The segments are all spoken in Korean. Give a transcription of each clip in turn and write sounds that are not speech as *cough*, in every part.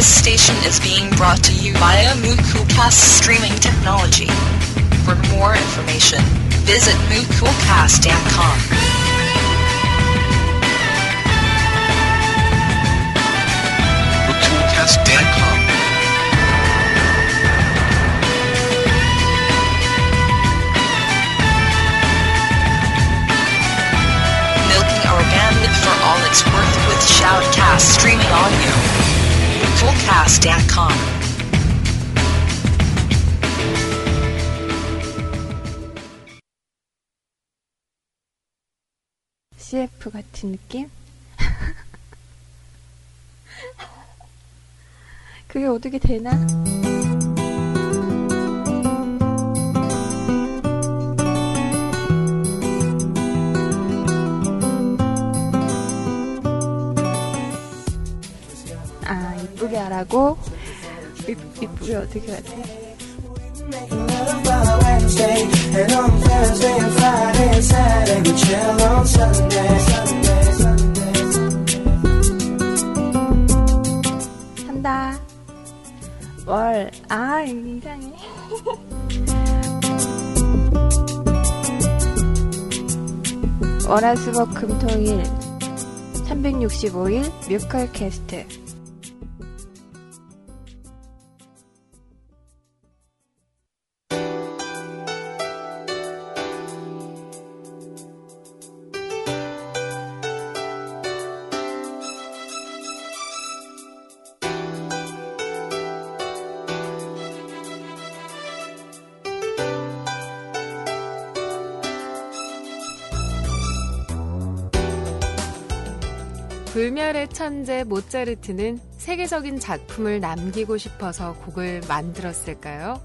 This station is being brought to you via MooCoolcast streaming technology. For more information, visit moocoolcast.com. MooCoolcast.com. Milking our bandwidth for all it's worth with Shoutcast streaming audio. MooCoolcast.com. CF 같은 느낌? 그게 어떻게 되나? 라고? 이, 이쁘게 어떻게 하지? 한다. 월, 아, 이상해. 월화수목 금토일 365일 뮤컬 캐스트 천재 모차르트는 세계적인 작품을 남기고 싶어서 곡을 만들었을까요?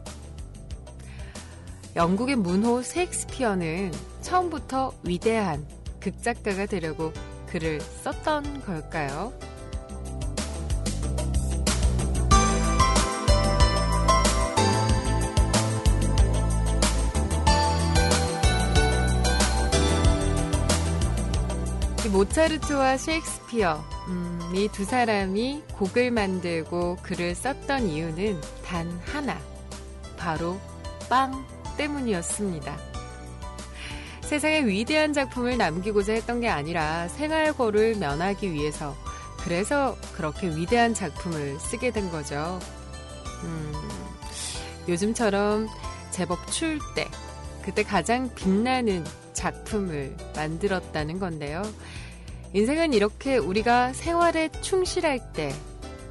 영국의 문호 셰익스피어는 처음부터 위대한 극작가가 되려고 글을 썼던 걸까요? 이 모차르트와 셰익스피어, 음, 이 두 사람이 곡을 만들고 글을 썼던 이유는 단 하나. 바로 빵 때문이었습니다. 세상에 위대한 작품을 남기고자 했던 게 아니라 생활고를 면하기 위해서 그래서 그렇게 위대한 작품을 쓰게 된 거죠. 음, 요즘처럼 제법 추울 때 그때 가장 빛나는 작품을 만들었다는 건데요. 인생은 이렇게 우리가 생활에 충실할 때,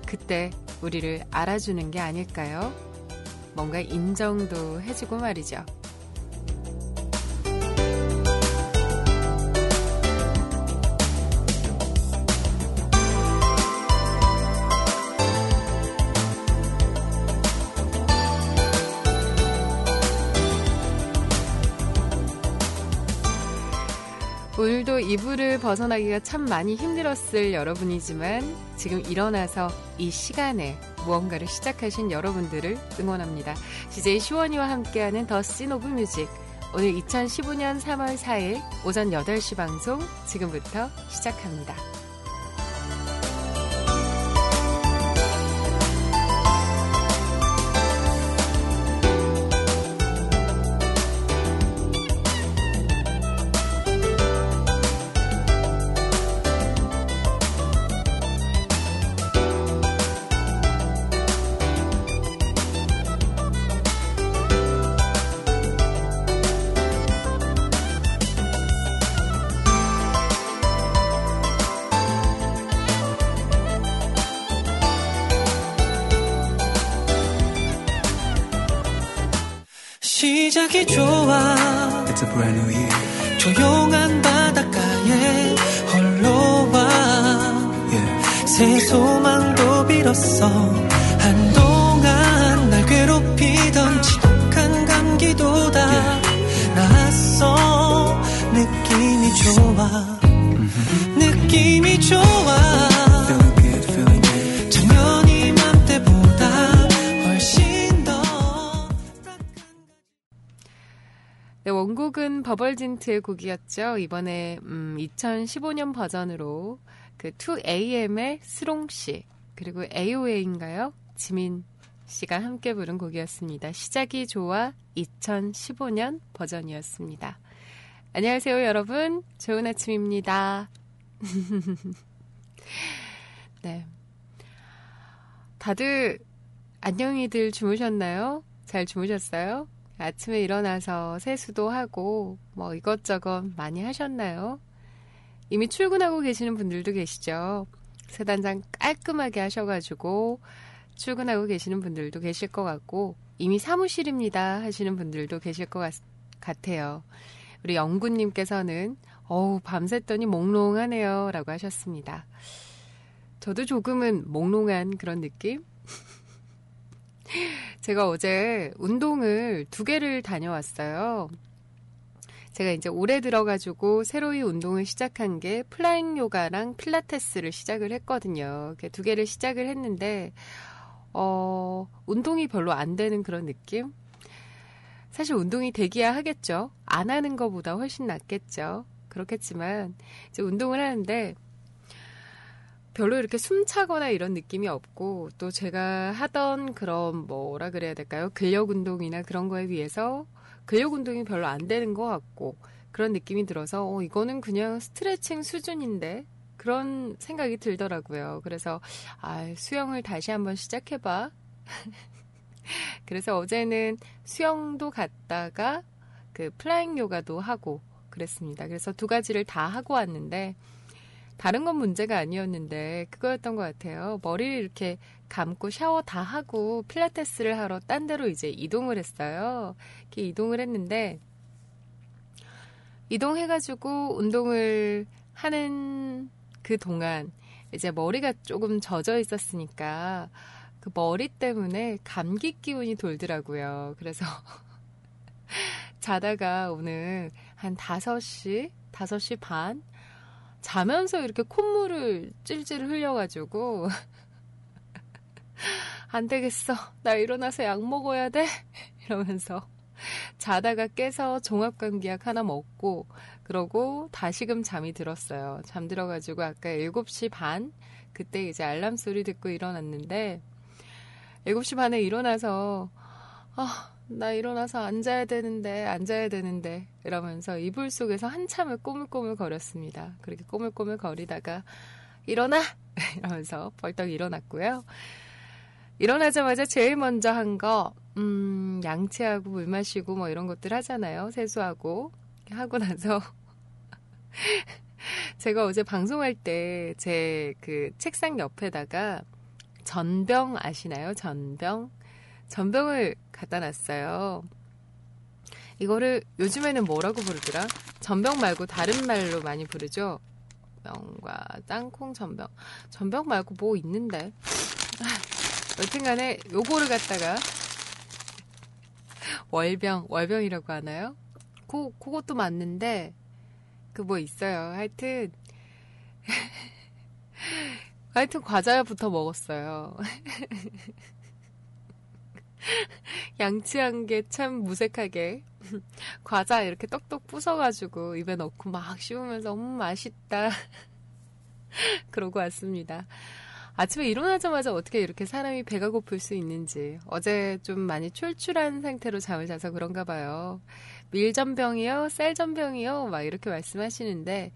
그때 우리를 알아주는 게 아닐까요? 뭔가 인정도 해주고 말이죠. 오늘도 이불을 벗어나기가 참 많이 힘들었을 여러분이지만 지금 일어나서 이 시간에 무언가를 시작하신 여러분들을 응원합니다. DJ 시원이와 함께하는 The Scene of Music 오늘 2015년 3월 4일 오전 8시 방송 지금부터 시작합니다. A brand new year. 조용한 바닷가에 홀로 와 Yeah. 새 소망도 빌었어 원곡은 버벌진트의 곡이었죠. 이번에 음, 2015년 버전으로 그 2AM의 스롱씨 그리고 AOA인가요? 지민 씨가 함께 부른 곡이었습니다. 시작이 좋아 2015년 버전이었습니다. 안녕하세요, 여러분. 좋은 아침입니다. *laughs* 네. 다들 안녕히들 주무셨나요? 잘 주무셨어요? 아침에 일어나서 세수도 하고 뭐 이것저것 많이 하셨나요? 이미 출근하고 계시는 분들도 계시죠. 세단장 깔끔하게 하셔가지고 출근하고 계시는 분들도 계실 것 같고 이미 사무실입니다 하시는 분들도 계실 것 같, 같아요. 우리 영구님께서는 어우 밤샜더니 몽롱하네요 라고 하셨습니다. 저도 조금은 몽롱한 그런 느낌? 제가 어제 운동을 두 개를 다녀왔어요. 제가 이제 올해 들어가지고 새로이 운동을 시작한 게 플라잉 요가랑 필라테스를 시작을 했거든요. 두 개를 시작을 했는데, 어, 운동이 별로 안 되는 그런 느낌? 사실 운동이 되기야 하겠죠. 안 하는 것보다 훨씬 낫겠죠. 그렇겠지만, 이제 운동을 하는데, 별로 이렇게 숨차거나 이런 느낌이 없고 또 제가 하던 그런 뭐라 그래야 될까요? 근력 운동이나 그런 거에 비해서 근력 운동이 별로 안 되는 것 같고 그런 느낌이 들어서 어 이거는 그냥 스트레칭 수준인데 그런 생각이 들더라고요. 그래서 아 수영을 다시 한번 시작해 봐. *laughs* 그래서 어제는 수영도 갔다가 그 flying 요가도 하고 그랬습니다. 그래서 두 가지를 다 하고 왔는데 다른 건 문제가 아니었는데 그거였던 것 같아요. 머리를 이렇게 감고 샤워 다 하고 필라테스를 하러 딴 데로 이제 이동을 했어요. 이렇게 이동을 했는데 이동해가지고 운동을 하는 그 동안 이제 머리가 조금 젖어 있었으니까 그 머리 때문에 감기 기운이 돌더라고요. 그래서 *laughs* 자다가 오늘 한 5시, 5시 반 자면서 이렇게 콧물을 찔찔 흘려가지고 *laughs* 안 되겠어. 나 일어나서 약 먹어야 돼. *laughs* 이러면서 자다가 깨서 종합감기약 하나 먹고 그러고 다시금 잠이 들었어요. 잠들어가지고 아까 7시 반 그때 이제 알람 소리 듣고 일어났는데 7시 반에 일어나서 아, 나 일어나서 앉아야 되는데, 앉아야 되는데, 이러면서 이불 속에서 한참을 꼬물꼬물 거렸습니다. 그렇게 꼬물꼬물 거리다가, 일어나! *laughs* 이러면서 벌떡 일어났고요. 일어나자마자 제일 먼저 한 거, 음, 양치하고 물 마시고 뭐 이런 것들 하잖아요. 세수하고. 하고 나서, *laughs* 제가 어제 방송할 때 제 그 책상 옆에다가 전병 아시나요? 전병? 전병을 갖다 놨어요. 이거를 요즘에는 뭐라고 부르더라? 전병 말고 다른 말로 많이 부르죠? 병과 땅콩 전병. 전병 말고 뭐 있는데? *laughs* 여튼간에 요거를 갖다가 월병, 월병이라고 하나요? 고, 그것도 맞는데 그 뭐 있어요. 하여튼 *laughs* 하여튼 과자부터 먹었어요. *laughs* *laughs* 양치한 게 참 무색하게 *laughs* 과자 이렇게 떡떡 부숴가지고 입에 넣고 막 씹으면서 음 맛있다 *laughs* 그러고 왔습니다. 아침에 일어나자마자 어떻게 이렇게 사람이 배가 고플 수 있는지 어제 좀 많이 출출한 상태로 잠을 자서 그런가 봐요. 밀전병이요, 쌀전병이요, 막 이렇게 말씀하시는데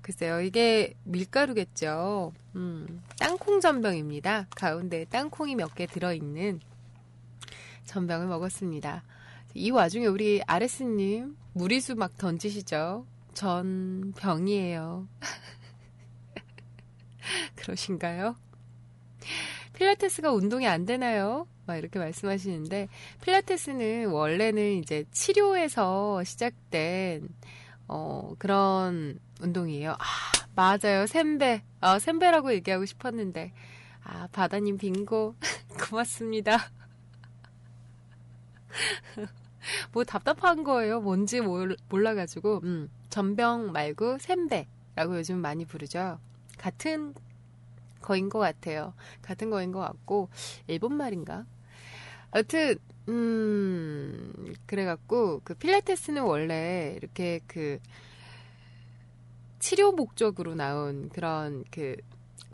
글쎄요, 이게 밀가루겠죠. 음, 땅콩 전병입니다. 가운데 땅콩이 몇 개 들어있는 전병을 먹었습니다. 이 와중에 우리 아레스님 무리수 막 던지시죠? 전 병이에요. *laughs* 그러신가요? 필라테스가 운동이 안 되나요? 막 이렇게 말씀하시는데 필라테스는 원래는 이제 치료에서 시작된 어, 그런 운동이에요. 아, 맞아요. 샘배. 아, 샘배라고 얘기하고 싶었는데. 아, 바다님 빙고. *laughs* 고맙습니다. *laughs* 뭐 답답한 거예요. 뭔지 몰라가지고 음, 전병 말고 샘배라고 요즘 많이 부르죠. 같은 거인 것 같아요. 같은 거인 것 같고 일본 말인가? 여튼 음 그래갖고 그 필라테스는 원래 이렇게 그 치료 목적으로 나온 그런 그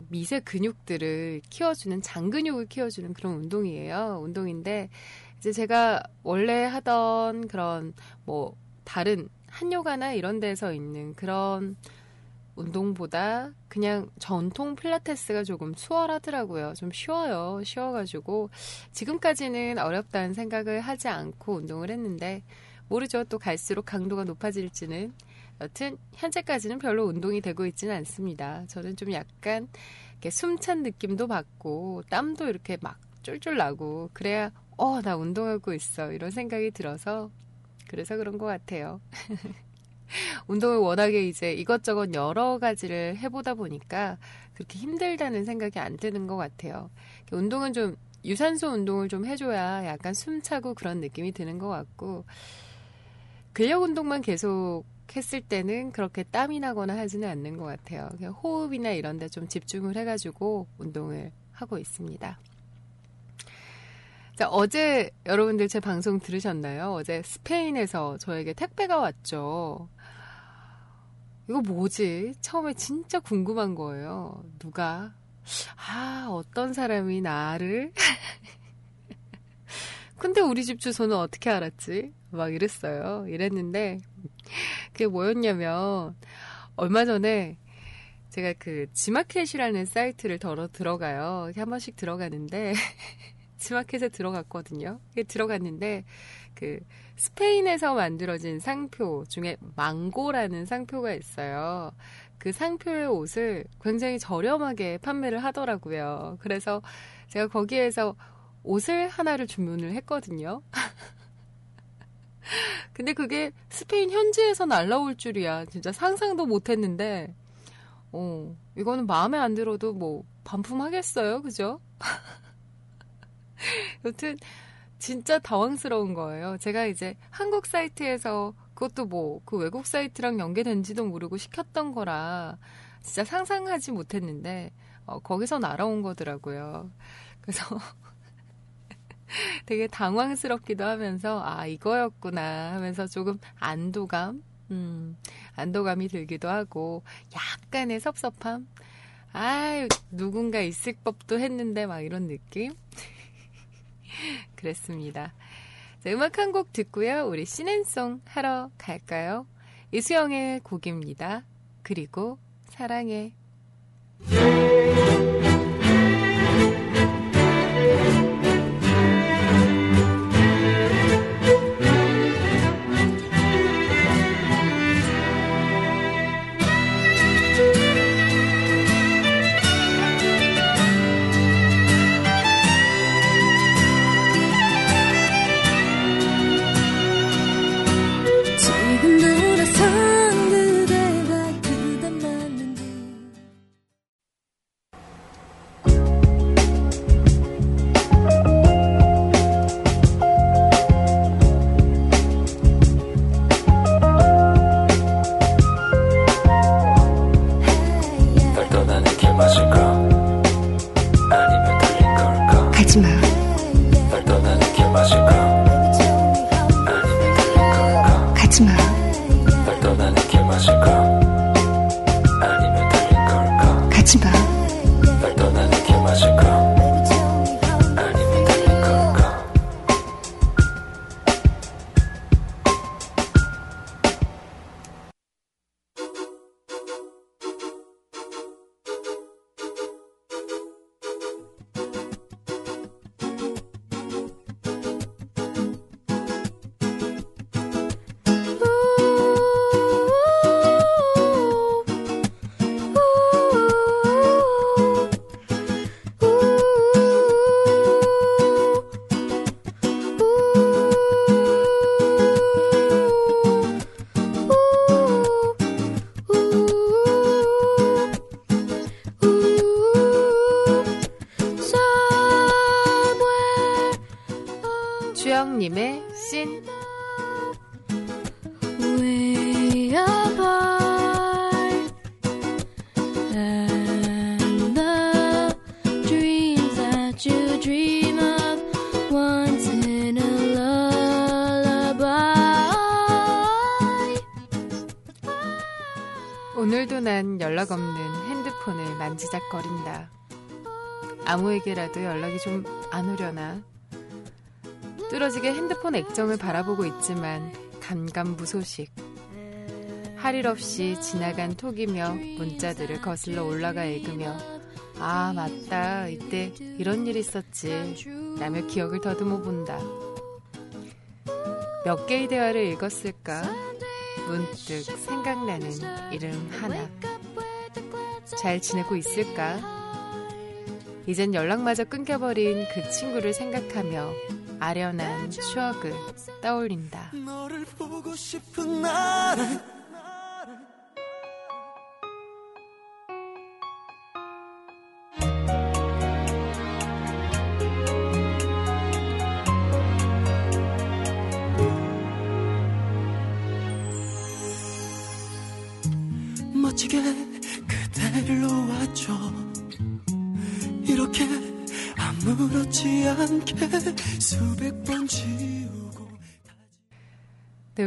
미세 근육들을 키워주는 장근육을 키워주는 그런 운동이에요. 운동인데 이제 제가 원래 하던 그런 뭐 다른 한요가나 이런 데서 있는 그런 운동보다 그냥 전통 필라테스가 조금 수월하더라고요. 좀 쉬워요. 쉬워가지고 지금까지는 어렵다는 생각을 하지 않고 운동을 했는데 모르죠. 또 갈수록 강도가 높아질지는 여튼 현재까지는 별로 운동이 되고 있지는 않습니다. 저는 좀 약간 숨찬 느낌도 받고 땀도 이렇게 막 쫄쫄 나고 그래야 어 나 운동하고 있어 이런 생각이 들어서 그래서 그런 것 같아요. *laughs* 운동을 워낙에 이제 이것저것 여러 가지를 해보다 보니까 그렇게 힘들다는 생각이 안 드는 것 같아요. 운동은 좀 유산소 운동을 좀 해줘야 약간 숨차고 그런 느낌이 드는 것 같고 근력 운동만 계속 했을 때는 그렇게 땀이 나거나 하지는 않는 것 같아요. 호흡이나 이런 데 좀 집중을 해가지고 운동을 하고 있습니다. 자, 어제 여러분들 제 방송 들으셨나요? 어제 스페인에서 저에게 택배가 왔죠. 이거 뭐지? 처음에 진짜 궁금한 거예요. 누가? 아, 어떤 사람이 나를? *laughs* 근데 우리 집 주소는 어떻게 알았지? 막 이랬어요. 이랬는데, 그게 뭐였냐면, 얼마 전에 제가 그 지마켓이라는 사이트를 덜어 들어가요. 한 번씩 들어가는데, *laughs* 지마켓에 들어갔거든요. 들어갔는데, 그, 스페인에서 만들어진 상표 중에 망고라는 상표가 있어요. 그 상표의 옷을 굉장히 저렴하게 판매를 하더라고요. 그래서 제가 거기에서 옷을 하나를 주문을 했거든요. *laughs* 근데 그게 스페인 현지에서 날라올 줄이야. 진짜 상상도 못 했는데, 어, 이거는 마음에 안 들어도 뭐, 반품하겠어요? 그죠? *laughs* 여튼, 진짜 당황스러운 거예요. 제가 이제 한국 사이트에서 그것도 뭐 그 외국 사이트랑 연계된지도 모르고 시켰던 거라 진짜 상상하지 못했는데 어, 거기서 날아온 거더라고요. 그래서 *laughs* 되게 당황스럽기도 하면서 아 이거였구나 하면서 조금 안도감, 음, 안도감이 들기도 하고 약간의 섭섭함. 아 누군가 있을 법도 했는데 막 이런 느낌. *laughs* 그랬습니다. 자, 음악 한 곡 듣고요. 우리 시넨송 하러 갈까요? 이수영의 곡입니다. 그리고 사랑해. 아무에게라도 연락이 좀 안 오려나. 뚫어지게 핸드폰 액정을 바라보고 있지만 간감무소식. 할 일 없이 지나간 톡이며 문자들을 거슬러 올라가 읽으며 아 맞다 이때 이런 일 있었지 라며 기억을 더듬어 본다. 몇 개의 대화를 읽었을까? 문득 생각나는 이름 하나. 잘 지내고 있을까? 이젠 연락마저 끊겨버린 그 친구를 생각하며 아련한 추억을 떠올린다.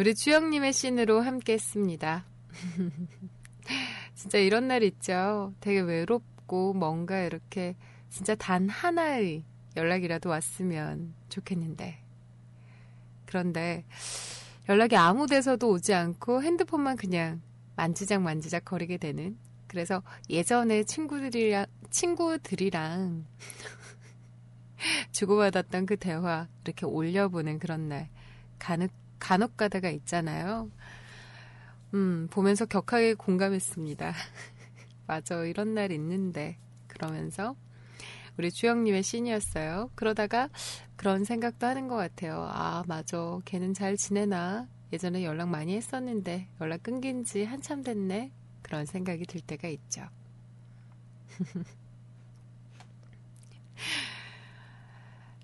우리 주영님의 씬으로 함께 했습니다. *laughs* 진짜 이런 날 있죠. 되게 외롭고 뭔가 이렇게 진짜 단 하나의 연락이라도 왔으면 좋겠는데. 그런데 연락이 아무 데서도 오지 않고 핸드폰만 그냥 만지작 만지작 거리게 되는. 그래서 예전에 친구들이랑, 친구들이랑 *laughs* 주고받았던 그 대화 이렇게 올려보는 그런 날. 간혹, 간혹 가다가 있잖아요. 음, 보면서 격하게 공감했습니다. *laughs* 맞아, 이런 날 있는데. 그러면서 우리 주영님의 씬이었어요. 그러다가 그런 생각도 하는 것 같아요. 아, 맞아. 걔는 잘 지내나? 예전에 연락 많이 했었는데 연락 끊긴 지 한참 됐네. 그런 생각이 들 때가 있죠. *laughs*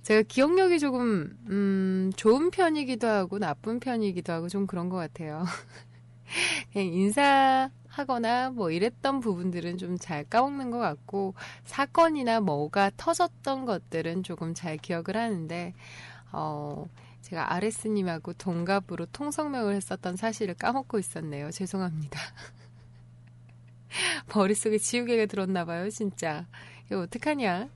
제가 기억력이 조금 음, 좋은 편이기도 하고 나쁜 편이기도 하고 좀 그런 것 같아요. *laughs* 그냥 인사하거나 뭐 이랬던 부분들은 좀 잘 까먹는 것 같고 사건이나 뭐가 터졌던 것들은 조금 잘 기억을 하는데 어 제가 아레스님하고 동갑으로 통성명을 했었던 사실을 까먹고 있었네요. 죄송합니다. *laughs* 머릿속에 지우개가 들었나봐요, 진짜. 이거 어떡하냐.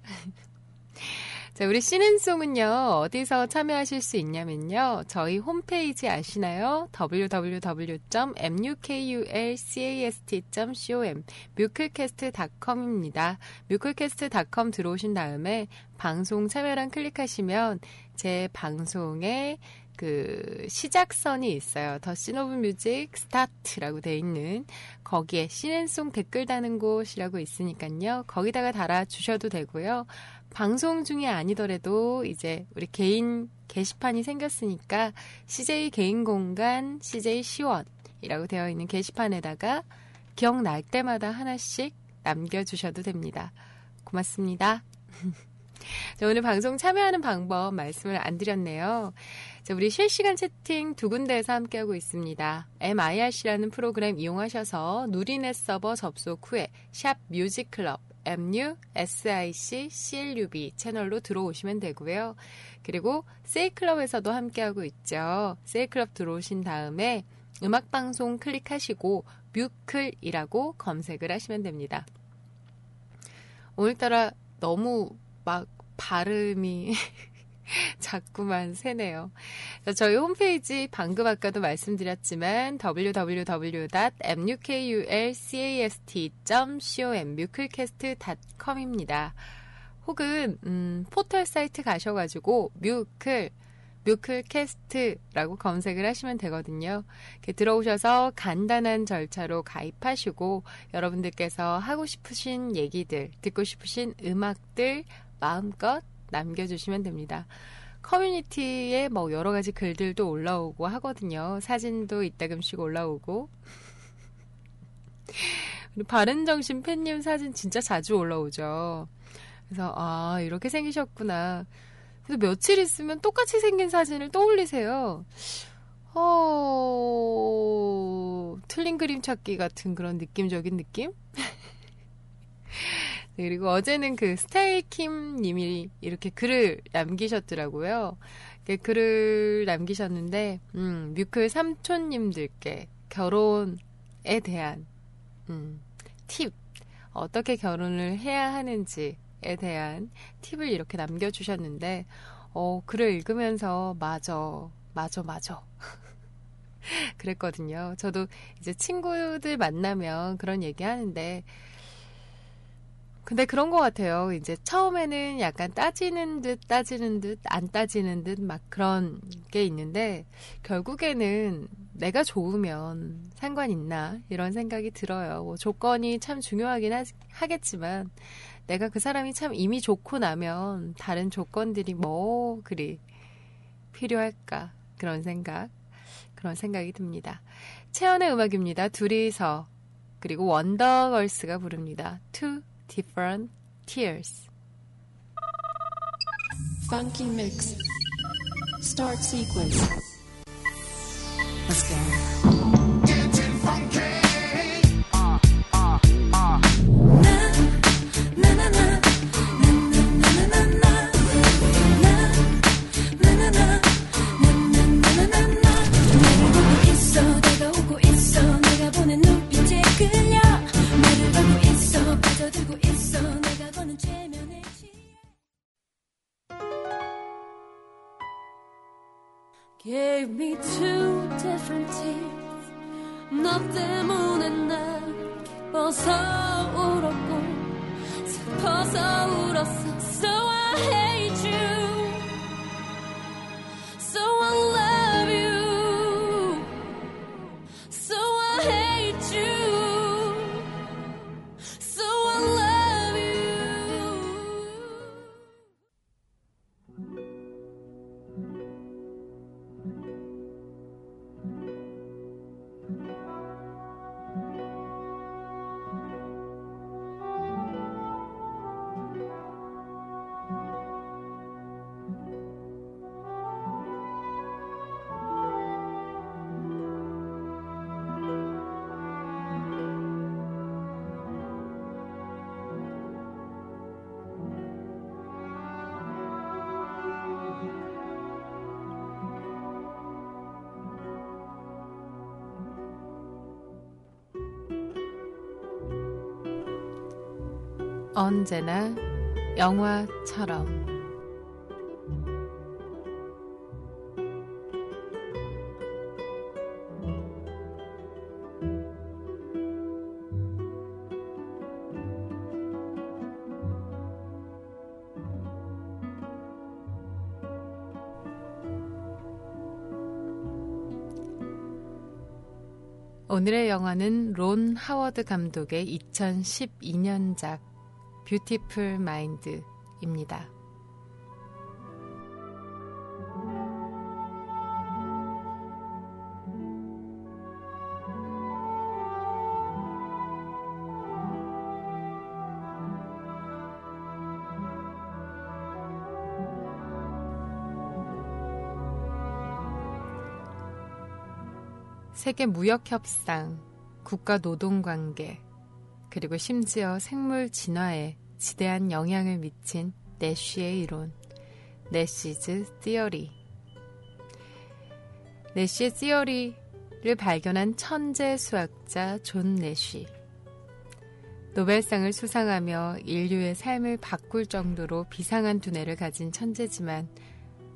자, 우리 씨는송은요, 어디서 참여하실 수 있냐면요. 저희 홈페이지 아시나요? www.mukulcast.com, 뮤클캐스트.com입니다. 뮤클캐스트.com 들어오신 다음에 방송 참여란 클릭하시면 제 방송에 그 시작선이 있어요. 더 시노브 뮤직 스타트라고 돼 있는 거기에 신앤송 댓글 다는 곳이라고 있으니까요. 거기다가 달아 주셔도 되고요. 방송 중에 아니더라도 이제 우리 개인 게시판이 생겼으니까 CJ 개인 공간 CJ 시원이라고 되어 있는 게시판에다가 기억날 때마다 하나씩 남겨주셔도 됩니다. 고맙습니다. *laughs* 자, 오늘 방송 참여하는 방법 말씀을 안 드렸네요. 자, 우리 실시간 채팅 두 군데에서 함께하고 있습니다. MIRC라는 프로그램 이용하셔서 누리넷 서버 접속 후에 샵 뮤직클럽 MUSIC CLUB 채널로 들어오시면 되고요. 그리고 세이클럽에서도 함께하고 있죠. 세이클럽 들어오신 다음에 음악방송 클릭하시고 뮤클이라고 검색을 하시면 됩니다. 오늘따라 너무 막 발음이 *laughs* *laughs* 자꾸만 새네요. 저희 홈페이지 방금 아까도 말씀드렸지만 www.mukulcast.com 뮤클캐스트.com입니다. 혹은 음, 포털 사이트 가셔가지고 뮤클 뮤클캐스트라고 검색을 하시면 되거든요. 들어오셔서 간단한 절차로 가입하시고 여러분들께서 하고 싶으신 얘기들, 듣고 싶으신 음악들 마음껏 남겨주시면 됩니다. 커뮤니티에 뭐 여러 가지 글들도 올라오고 하거든요. 사진도 이따금씩 올라오고. 바른정신 팬님 사진 진짜 자주 올라오죠. 그래서, 아, 이렇게 생기셨구나. 그래서 며칠 있으면 똑같이 생긴 사진을 또 올리세요. 어, 틀린 그림 찾기 같은 그런 느낌적인 느낌? 네, 그리고 어제는 그 스타일킴 님이 이렇게 글을 남기셨더라고요. 글을 남기셨는데, 음, 뮤클 삼촌님들께 결혼에 대한 음, 팁. 어떻게 결혼을 해야 하는지에 대한 팁을 이렇게 남겨주셨는데, 어, 글을 읽으면서, 맞아, 맞아, 맞아. 그랬거든요. 저도 이제 친구들 만나면 그런 얘기 하는데, 근데 그런 것 같아요. 이제 처음에는 약간 따지는 듯, 따지는 듯, 안 따지는 듯, 막 그런 게 있는데, 결국에는 내가 좋으면 상관 있나? 이런 생각이 들어요. 뭐 조건이 참 중요하긴 하, 하겠지만, 내가 그 사람이 참 이미 좋고 나면 다른 조건들이 뭐 그리 필요할까? 그런 생각, 그런 생각이 듭니다. 채연의 음악입니다. 둘이서, 그리고 원더걸스가 부릅니다. Two Different Tears. Funky mix. Start sequence. Let's go. Gave me two different tears 너 때문에 난 기뻐서 울었고 슬퍼서 울었어 So I hate you 언제나 영화처럼. 오늘의 영화는 론 하워드 감독의 2012년작 뷰티풀 마인드입니다. 세계 무역 협상, 국가 노동 관계, 그리고 심지어 생물 진화에 지대한 영향을 미친 내쉬의 이론, Nash's theory. 내쉬의 theory를 발견한 천재 수학자 존 내쉬. 노벨상을 수상하며 인류의 삶을 바꿀 정도로 비상한 두뇌를 가진 천재지만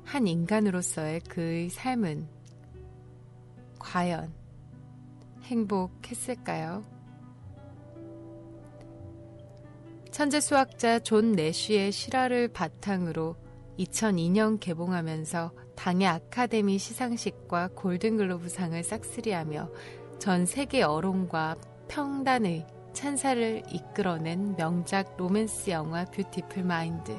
한 인간으로서의 그의 삶은 과연 행복했을까요? 천재 수학자 존 내쉬의 실화를 바탕으로 2002년 개봉하면서 당해 아카데미 시상식과 골든글로브상을 싹쓸이하며 전 세계 여론과 평단의 찬사를 이끌어낸 명작 로맨스 영화 Beautiful Mind.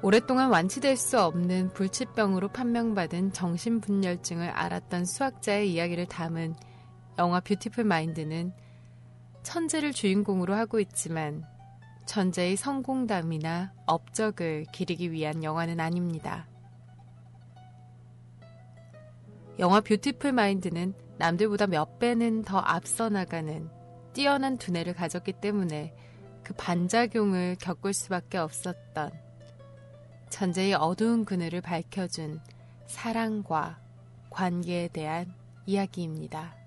오랫동안 완치될 수 없는 불치병으로 판명받은 정신분열증을 앓았던 수학자의 이야기를 담은 영화 Beautiful Mind는 천재를 주인공으로 하고 있지만 천재의 성공담이나 업적을 기리기 위한 영화는 아닙니다. 영화 Beautiful Mind는 남들보다 몇 배는 더 앞서 나가는 뛰어난 두뇌를 가졌기 때문에 그 반작용을 겪을 수밖에 없었던 천재의 어두운 그늘을 밝혀준 사랑과 관계에 대한 이야기입니다.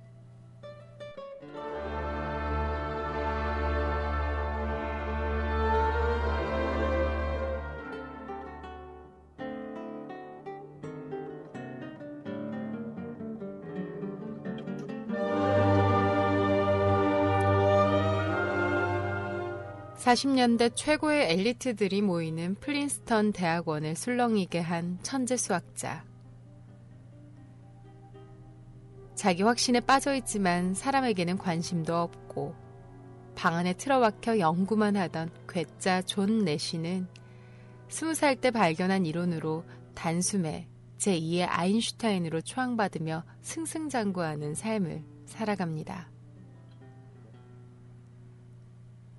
(40년대) 최고의 엘리트들이 모이는 프린스턴 대학원을 술렁이게 한 천재 수학자 자기 확신에 빠져 있지만 사람에게는 관심도 없고 방 안에 틀어박혀 연구만 하던 괴짜 존 내쉬는 스무 살때 발견한 이론으로 단숨에 제2의 아인슈타인으로 추앙받으며 승승장구하는 삶을 살아갑니다.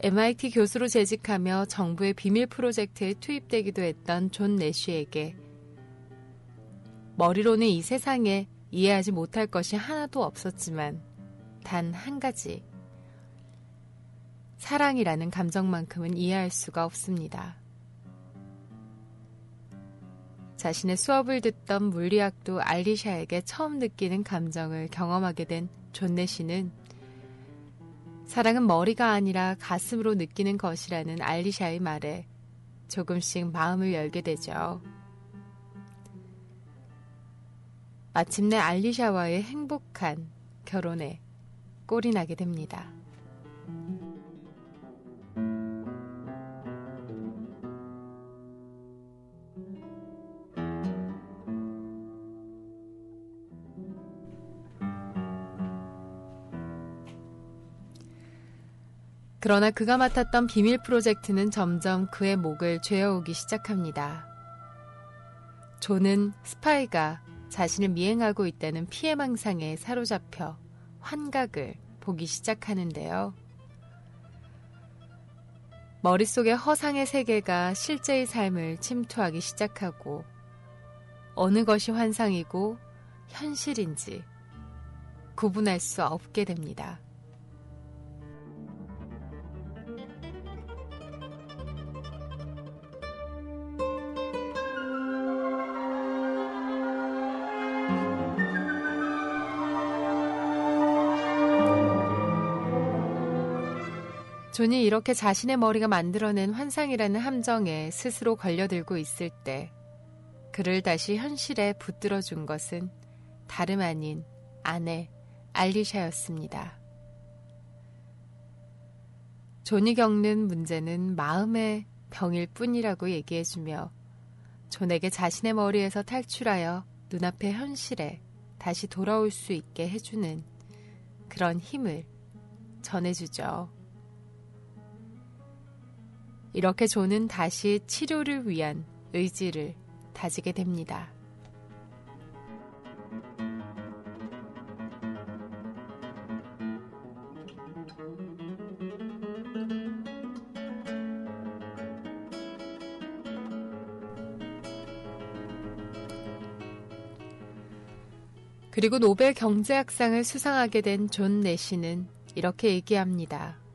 MIT 교수로 재직하며 정부의 비밀 프로젝트에 투입되기도 했던 존 내쉬에게 머리로는 이 세상에 이해하지 못할 것이 하나도 없었지만 단 한 가지. 사랑이라는 감정만큼은 이해할 수가 없습니다. 자신의 수업을 듣던 물리학도 알리샤에게 처음 느끼는 감정을 경험하게 된 존 내쉬는 사랑은 머리가 아니라 가슴으로 느끼는 것이라는 알리샤의 말에 조금씩 마음을 열게 되죠. 마침내 알리샤와의 행복한 결혼에 꼴이 나게 됩니다. 그러나 그가 맡았던 비밀 프로젝트는 점점 그의 목을 죄어오기 시작합니다. 조는 스파이가 자신을 미행하고 있다는 피해망상에 사로잡혀 환각을 보기 시작하는데요. 머릿속의 허상의 세계가 실제의 삶을 침투하기 시작하고 어느 것이 환상이고 현실인지 구분할 수 없게 됩니다. 존이 이렇게 자신의 머리가 만들어낸 환상이라는 함정에 스스로 걸려들고 있을 때 그를 다시 현실에 붙들어 준 것은 다름 아닌 아내 알리샤였습니다. 존이 겪는 문제는 마음의 병일 뿐이라고 얘기해주며 존에게 자신의 머리에서 탈출하여 눈앞의 현실에 다시 돌아올 수 있게 해주는 그런 힘을 전해주죠. 이렇게 존은 다시 치료를 위한 의지를 다지게 됩니다. 그리고 노벨 경제학상을 수상하게 된 존 내쉬는 이렇게 얘기합니다.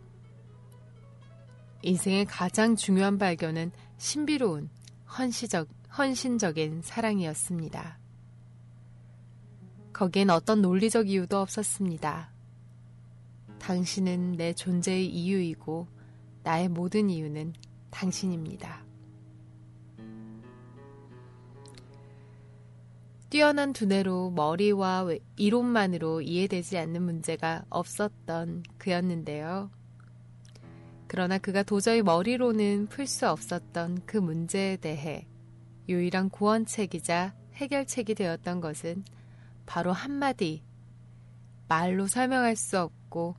인생의 가장 중요한 발견은 신비로운 헌시적, 헌신적인 사랑이었습니다. 거기엔 어떤 논리적 이유도 없었습니다. 당신은 내 존재의 이유이고 나의 모든 이유는 당신입니다. 뛰어난 두뇌로 머리와 이론만으로 이해되지 않는 문제가 없었던 그였는데요. 그러나 그가 도저히 머리로는 풀 수 없었던 그 문제에 대해 유일한 구원책이자 해결책이 되었던 것은 바로 한마디 말로 설명할 수 없고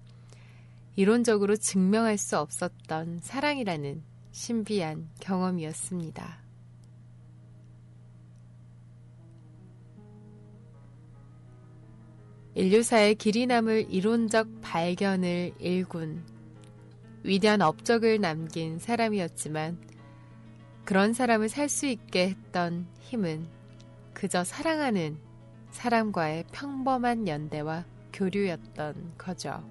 이론적으로 증명할 수 없었던 사랑이라는 신비한 경험이었습니다. 인류사의 길이 남을 이론적 발견을 일군 위대한 업적을 남긴 사람이었지만 그런 사람을 살 수 있게 했던 힘은 그저 사랑하는 사람과의 평범한 연대와 교류였던 거죠.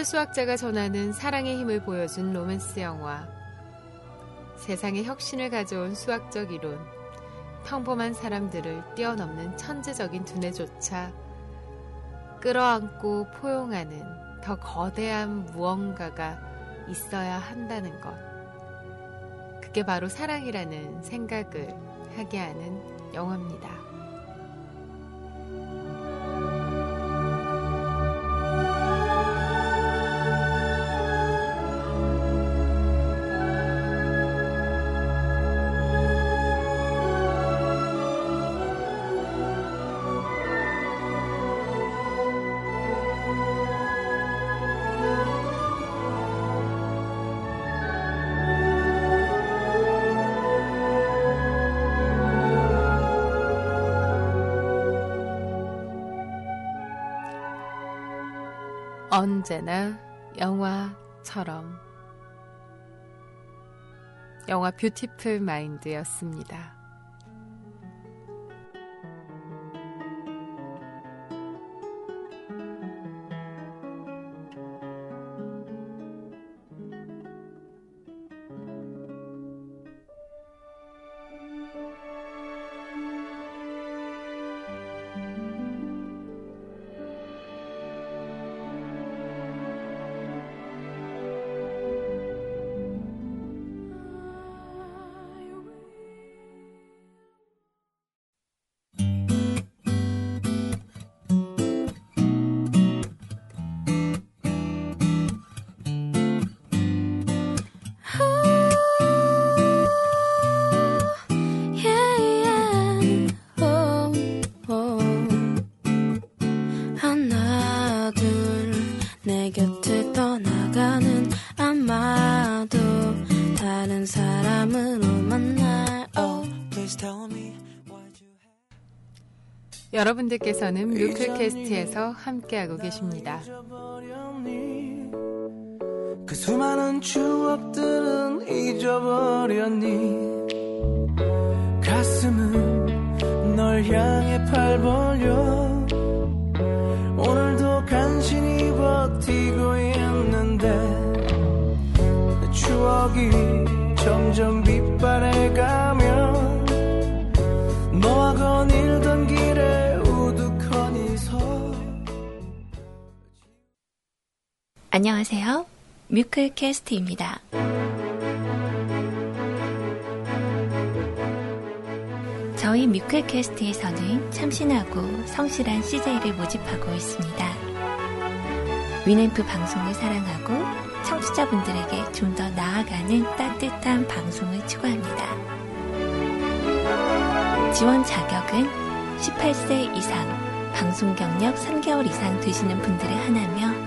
천재 수학자가 전하는 사랑의 힘을 보여준 로맨스 영화. 세상에 혁신을 가져온 수학적 이론. 평범한 사람들을 뛰어넘는 천재적인 두뇌조차 끌어안고 포용하는 더 거대한 무언가가 있어야 한다는 것. 그게 바로 사랑이라는 생각을 하게 하는 영화입니다. 언제나 영화처럼 영화 뷰티풀 마인드였습니다. 여러분들께서는 뮤클캐스트에서 함께하고 계십니다. 그 수많은 추억들은 잊어버렸니? 가슴은 널 향해 팔 벌려 오늘도 간신히 버티고 있는데 내 추억이 점점 빛바래가 안녕하세요. 뮤클캐스트입니다. 저희 뮤클캐스트에서는 참신하고 성실한 CJ를 모집하고 있습니다. 위램프 방송을 사랑하고 청취자분들에게 좀 더 나아가는 따뜻한 방송을 추구합니다. 지원 자격은 18세 이상, 방송 경력 3개월 이상 되시는 분들을 하나며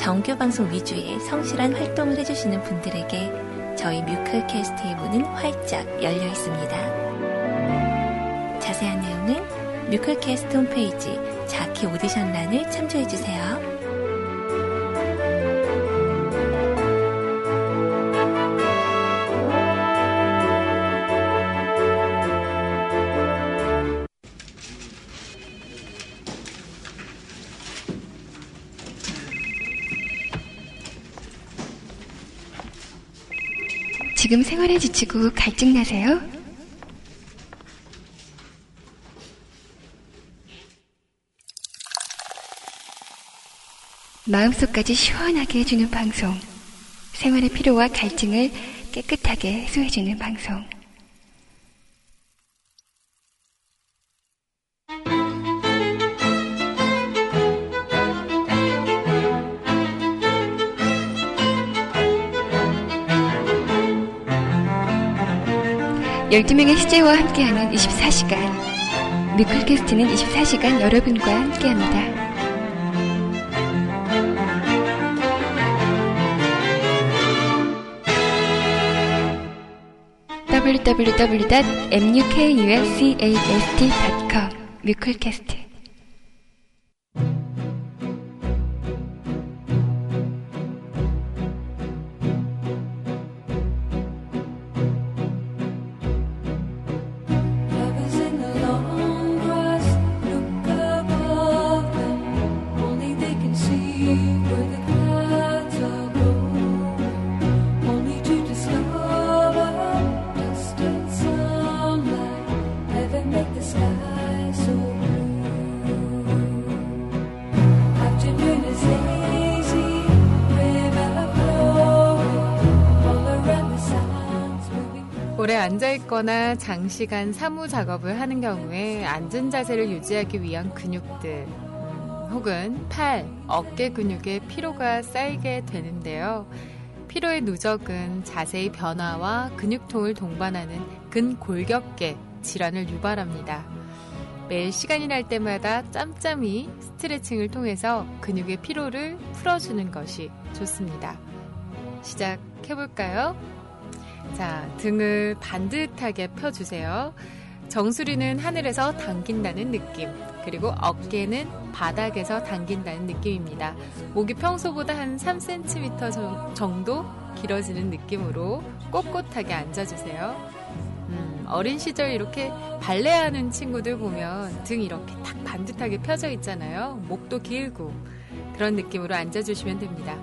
정규 방송 위주의 성실한 활동을 해주시는 분들에게 저희 뮤클캐스트의 문은 활짝 열려 있습니다. 자세한 내용은 뮤클캐스트 홈페이지 자키 오디션란을 참조해주세요. 지금 생활에 지치고 갈증 나세요? 마음속까지 시원하게 해주는 방송. 생활의 피로와 갈증을 깨끗하게 해소해주는 방송. 열두 명의 CJ와 함께하는 24시간. 뮤클캐스트는 24시간 여러분과 함께합니다. www.mukulcast.com 뮤클캐스트 거나 장시간 사무 작업을 하는 경우에 앉은 자세를 유지하기 위한 근육들, 음, 혹은 팔, 어깨 근육에 피로가 쌓이게 되는데요. 피로의 누적은 자세의 변화와 근육통을 동반하는 근골격계 질환을 유발합니다. 매일 시간이 날 때마다 짬짬이 스트레칭을 통해서 근육의 피로를 풀어주는 것이 좋습니다. 시작해볼까요? 자, 등을 반듯하게 펴주세요. 정수리는 하늘에서 당긴다는 느낌, 그리고 어깨는 바닥에서 당긴다는 느낌입니다. 목이 평소보다 한 3cm 정도 길어지는 느낌으로 꼿꼿하게 앉아주세요. 음, 어린 시절 이렇게 발레하는 친구들 보면 등 이렇게 딱 반듯하게 펴져 있잖아요. 목도 길고 그런 느낌으로 앉아주시면 됩니다.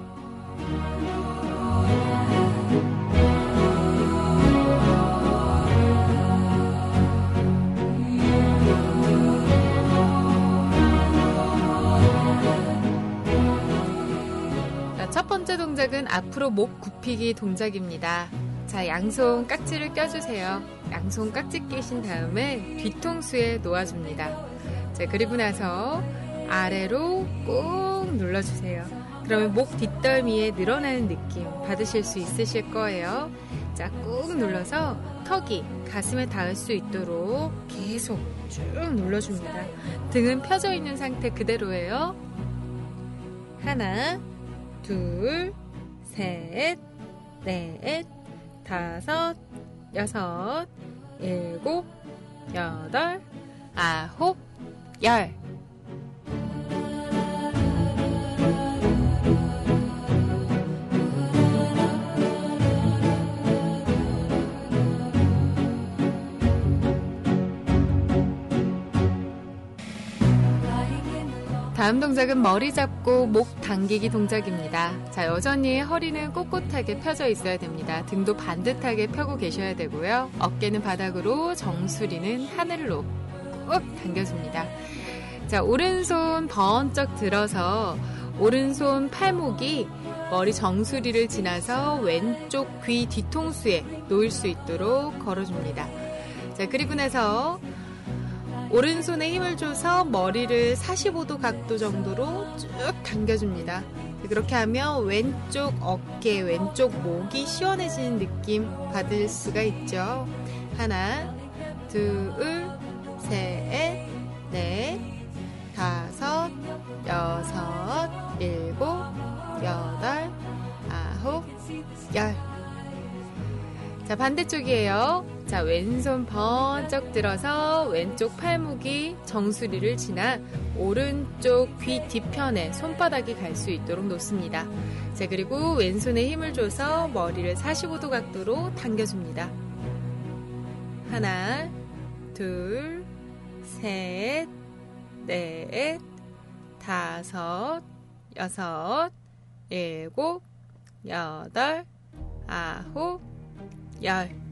자, 첫 번째 동작은 앞으로 목 굽히기 동작입니다. 자, 양손 깍지를 껴주세요. 양손 깍지 끼신 다음에 뒤통수에 놓아줍니다. 자, 그리고 나서 아래로 꾹 눌러주세요. 그러면 목 뒷덜미에 늘어나는 느낌 받으실 수 있으실 거예요. 자, 꾹 눌러서 턱이 가슴에 닿을 수 있도록 계속 쭉 눌러줍니다. 등은 펴져 있는 상태 그대로예요. 하나, 둘, 셋, 넷, 다섯, 여섯, 일곱, 여덟, 아홉, 열. 다음 동작은 머리 잡고 목 당기기 동작입니다. 자, 여전히 허리는 꼿꼿하게 펴져 있어야 됩니다. 등도 반듯하게 펴고 계셔야 되고요. 어깨는 바닥으로, 정수리는 하늘로 꾹 당겨줍니다. 자, 오른손 번쩍 들어서 오른손 팔목이 머리 정수리를 지나서 왼쪽 귀 뒤통수에 놓일 수 있도록 걸어줍니다. 자, 그리고 나서 오른손에 힘을 줘서 머리를 45도 각도 정도로 쭉 당겨줍니다. 그렇게 하면 왼쪽 어깨, 왼쪽 목이 시원해지는 느낌 받을 수가 있죠. 하나, 둘, 셋, 넷, 다섯, 여섯, 일곱, 여덟, 아홉, 열. 자, 반대쪽이에요. 자, 왼손 번쩍 들어서 왼쪽 팔목이 정수리를 지나 오른쪽 귀 뒤편에 손바닥이 갈 수 있도록 놓습니다. 자, 그리고 왼손에 힘을 줘서 머리를 45도 각도로 당겨줍니다. 하나, 둘, 셋, 넷, 다섯, 여섯, 일곱, 여덟, 아홉, 열.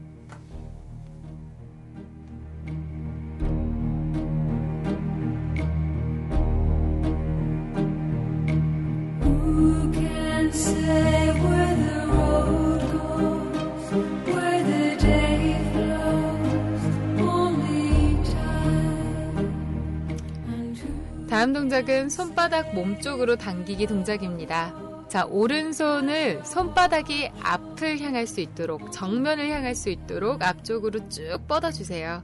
다음 동작은 손바닥 몸쪽으로 당기기 동작입니다. 자, 오른손을 손바닥이 앞을 향할 수 있도록, 정면을 향할 수 있도록 앞쪽으로 쭉 뻗어주세요.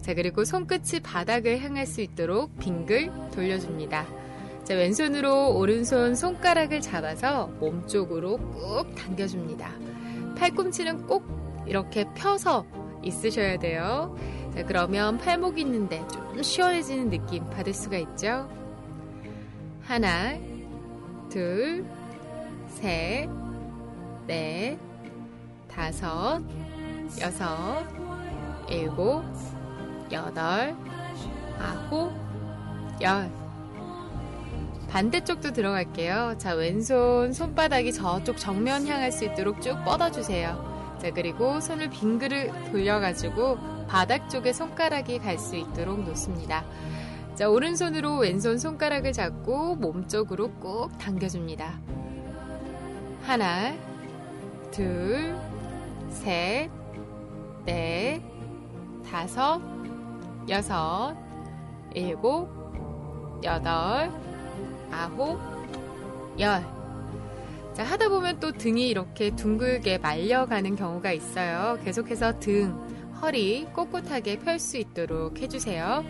자, 그리고 손끝이 바닥을 향할 수 있도록 빙글 돌려줍니다. 자, 왼손으로 오른손 손가락을 잡아서 몸쪽으로 꾹 당겨줍니다. 팔꿈치는 꼭 이렇게 펴서 있으셔야 돼요. 자, 그러면 팔목 있는데 좀 시원해지는 느낌 받을 수가 있죠? 하나, 둘, 셋, 넷, 다섯, 여섯, 일곱, 여덟, 아홉, 열. 반대쪽도 들어갈게요. 자, 왼손 손바닥이 저쪽 정면 향할 수 있도록 쭉 뻗어주세요. 자, 그리고 손을 빙그르 돌려가지고 바닥 쪽에 손가락이 갈 수 있도록 놓습니다. 자, 오른손으로 왼손 손가락을 잡고 몸쪽으로 꾹 당겨줍니다. 하나, 둘, 셋, 넷, 다섯, 여섯, 일곱, 여덟, 아홉, 열. 자, 하다 보면 또 등이 이렇게 둥글게 말려가는 경우가 있어요. 계속해서 등, 허리 꼿꼿하게 펼 수 있도록 해주세요.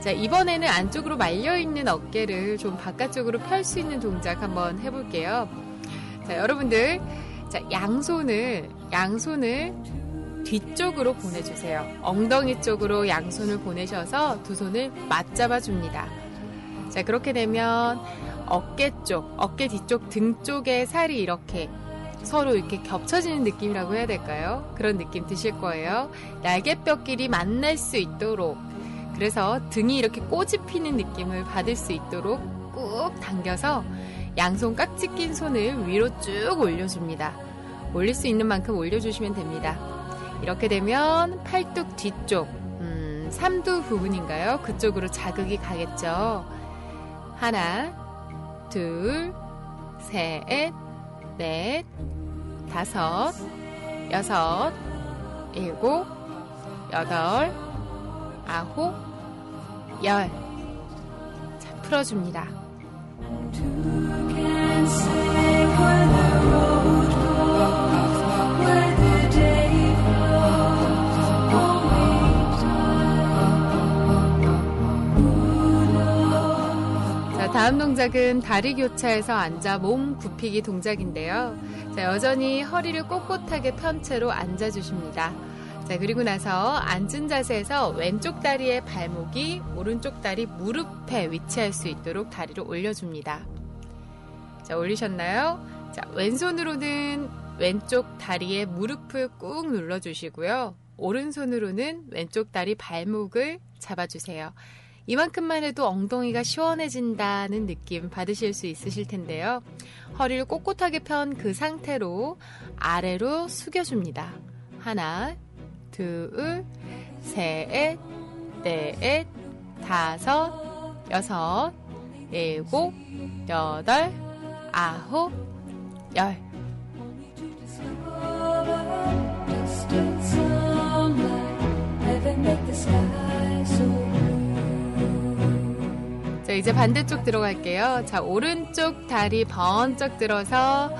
자, 이번에는 안쪽으로 말려있는 어깨를 좀 바깥쪽으로 펼 수 있는 동작 한번 해볼게요. 자, 여러분들. 자, 양손을, 양손을 뒤쪽으로 보내주세요. 엉덩이 쪽으로 양손을 보내셔서 두 손을 맞잡아 줍니다. 자, 그렇게 되면 어깨 쪽, 어깨 뒤쪽, 등 쪽에 살이 이렇게 서로 이렇게 겹쳐지는 느낌이라고 해야 될까요? 그런 느낌 드실 거예요. 날개뼈끼리 만날 수 있도록. 그래서 등이 이렇게 꼬지 피는 느낌을 받을 수 있도록 꾹 당겨서 양손 깍지 낀 손을 위로 쭉 올려줍니다. 올릴 수 있는 만큼 올려주시면 됩니다. 이렇게 되면 팔뚝 뒤쪽, 음, 삼두 부분인가요? 그쪽으로 자극이 가겠죠. 하나, 둘, 셋, 넷, 다섯, 여섯, 일곱, 여덟, 아홉, 열. 자, 풀어줍니다. 다음 동작은 다리 교차해서 앉아 몸 굽히기 동작인데요. 자, 여전히 허리를 꼿꼿하게 편 채로 앉아 주십니다. 자, 그리고 나서 앉은 자세에서 왼쪽 다리의 발목이 오른쪽 다리 무릎에 위치할 수 있도록 다리를 올려줍니다. 자, 올리셨나요? 자, 왼손으로는 왼쪽 다리의 무릎을 꾹 눌러주시고요. 오른손으로는 왼쪽 다리 발목을 잡아주세요. 이만큼만 해도 엉덩이가 시원해진다는 느낌 받으실 수 있으실 텐데요. 허리를 꼿꼿하게 편 그 상태로 아래로 숙여줍니다. 하나, 둘, 셋, 넷, 다섯, 여섯, 일곱, 여덟, 아홉, 열. 자, 이제 반대쪽 들어갈게요. 자, 오른쪽 다리 번쩍 들어서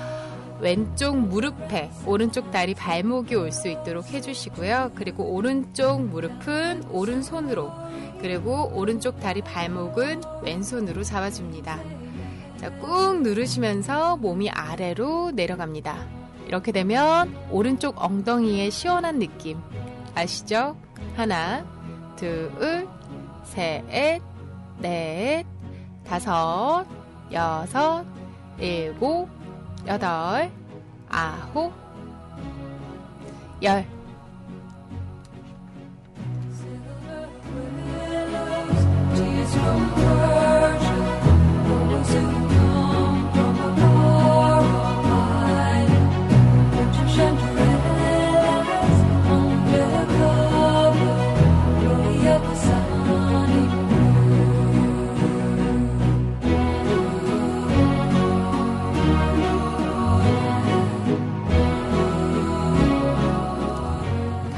왼쪽 무릎에 오른쪽 다리 발목이 올 수 있도록 해주시고요. 그리고 오른쪽 무릎은 오른손으로 그리고 오른쪽 다리 발목은 왼손으로 잡아줍니다. 자, 꾹 누르시면서 몸이 아래로 내려갑니다. 이렇게 되면 오른쪽 엉덩이의 시원한 느낌 아시죠? 하나, 둘, 셋, 넷, 다섯, 여섯, 일곱, 여덟, 아홉, 열.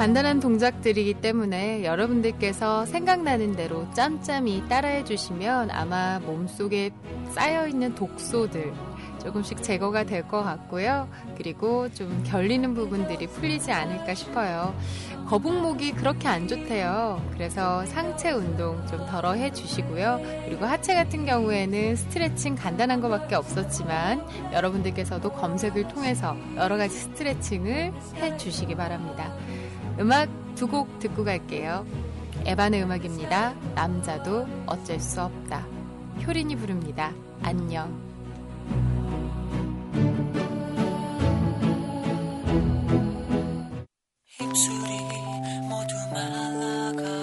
간단한 동작들이기 때문에 여러분들께서 생각나는 대로 짬짬이 따라해 주시면 아마 몸속에 쌓여있는 독소들 조금씩 제거가 될 것 같고요. 그리고 좀 결리는 부분들이 풀리지 않을까 싶어요. 거북목이 그렇게 안 좋대요. 그래서 상체 운동 좀 덜어 해 주시고요. 그리고 하체 같은 경우에는 스트레칭 간단한 것밖에 없었지만 여러분들께서도 검색을 통해서 여러 가지 스트레칭을 해 주시기 바랍니다. 음악 두 곡 듣고 갈게요. 에반의 음악입니다. 남자도 어쩔 수 없다. 효린이 부릅니다. 안녕. 입술이 모두 말라가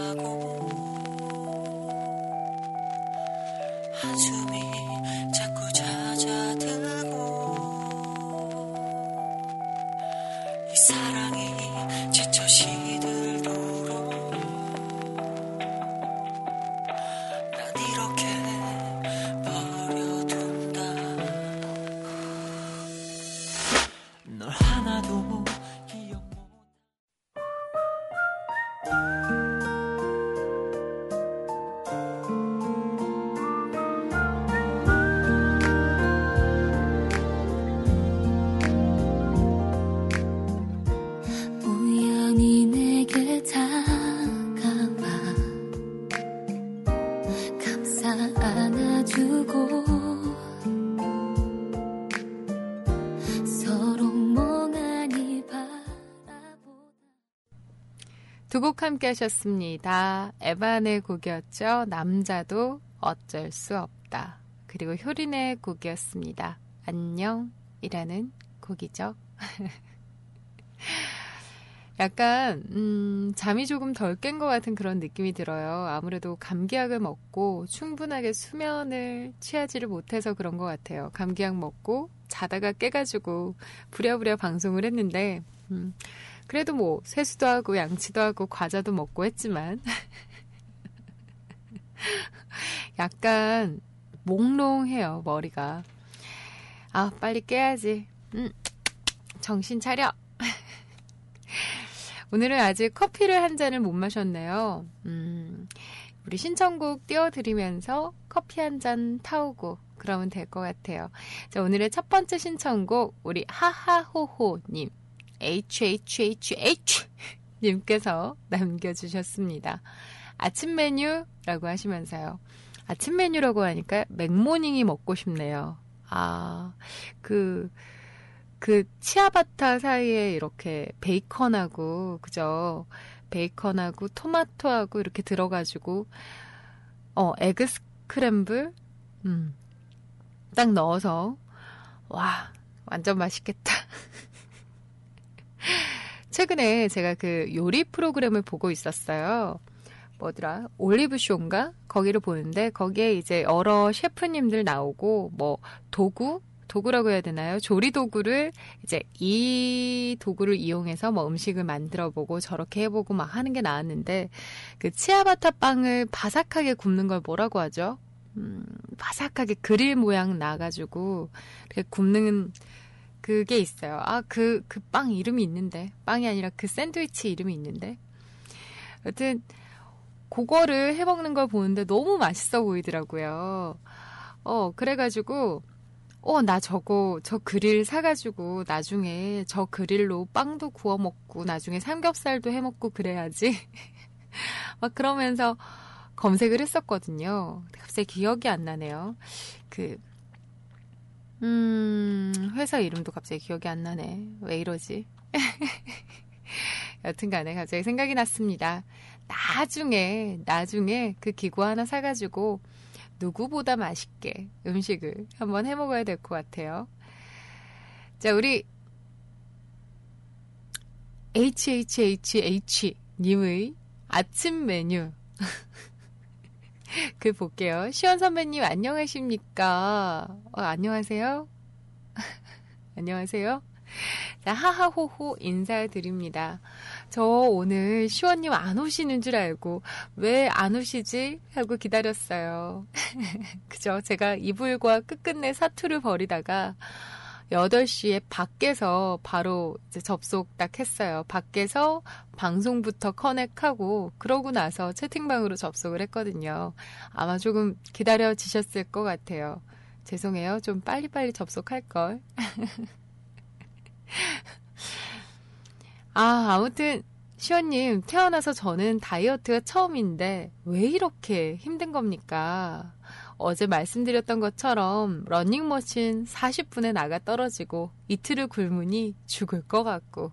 두 곡 함께 하셨습니다. 에반의 곡이었죠. 남자도 어쩔 수 없다. 그리고 효린의 곡이었습니다. 안녕이라는 곡이죠. *laughs* 약간 음, 잠이 조금 덜 깬 것 같은 그런 느낌이 들어요. 아무래도 감기약을 먹고 충분하게 수면을 취하지를 못해서 그런 것 같아요. 감기약 먹고 자다가 깨가지고 부랴부랴 방송을 했는데 음, 그래도 뭐 세수도 하고 양치도 하고 과자도 먹고 했지만 *laughs* 약간 몽롱해요 머리가. 아 빨리 깨야지. 음, 정신 차려. *laughs* 오늘은 아직 커피를 한 잔을 못 마셨네요. 음, 우리 신청곡 띄워드리면서 커피 한 잔 타오고 그러면 될 것 같아요. 자, 오늘의 첫 번째 신청곡 우리 하하호호님 HHHH 님께서 남겨주셨습니다. 아침 메뉴라고 하시면서요. 아침 메뉴라고 하니까 맥모닝이 먹고 싶네요. 아, 그, 그 치아바타 사이에 이렇게 베이컨하고, 그죠? 베이컨하고 토마토하고 이렇게 들어가지고, 어, 에그 스크램블? 음, 딱 넣어서, 와, 완전 맛있겠다. *laughs* 최근에 제가 그 요리 프로그램을 보고 있었어요. 뭐더라? 올리브쇼인가? 거기를 보는데 거기에 이제 여러 셰프님들 나오고 뭐 도구 도구라고 해야 되나요? 조리 도구를 이제 이 도구를 이용해서 뭐 음식을 만들어 보고 저렇게 해보고 막 하는 게 나왔는데 그 치아바타 빵을 바삭하게 굽는 걸 뭐라고 하죠? 음, 바삭하게 그릴 모양 나가지고 이렇게 굽는 그게 있어요. 아, 그, 그 빵 이름이 있는데. 빵이 아니라 그 샌드위치 이름이 있는데. 여튼, 그거를 해먹는 걸 보는데 너무 맛있어 보이더라고요. 어, 그래가지고, 어, 나 저거, 저 그릴 사가지고 나중에 저 그릴로 빵도 구워 먹고 나중에 삼겹살도 해 먹고 그래야지. *laughs* 막 그러면서 검색을 했었거든요. 갑자기 기억이 안 나네요. 그, 음, 회사 이름도 갑자기 기억이 안 나네. 왜 이러지? *laughs* 여튼 간에 갑자기 생각이 났습니다. 나중에, 나중에 그 기구 하나 사가지고 누구보다 맛있게 음식을 한번 해 먹어야 될 것 같아요. 자, 우리 HHHH님의 아침 메뉴. *laughs* 글 *laughs* 볼게요. 시원 선배님 안녕하십니까? 어, 안녕하세요. *laughs* 안녕하세요. 자, 하하호호 인사드립니다. 저 오늘 시원님 안 오시는 줄 알고 왜 안 오시지? 하고 기다렸어요. *laughs* 그죠? 제가 이불과 끝끝내 사투를 벌이다가 8시에 밖에서 바로 이제 접속 딱 했어요. 밖에서 방송부터 커넥하고 그러고 나서 채팅방으로 접속을 했거든요. 아마 조금 기다려지셨을 것 같아요. 죄송해요. 좀 빨리빨리 접속할 걸. *laughs* 아, 아무튼 시원님 태어나서 저는 다이어트가 처음인데 왜 이렇게 힘든 겁니까? 어제 말씀드렸던 것처럼 러닝머신 40분에 나가 떨어지고 이틀을 굶으니 죽을 것 같고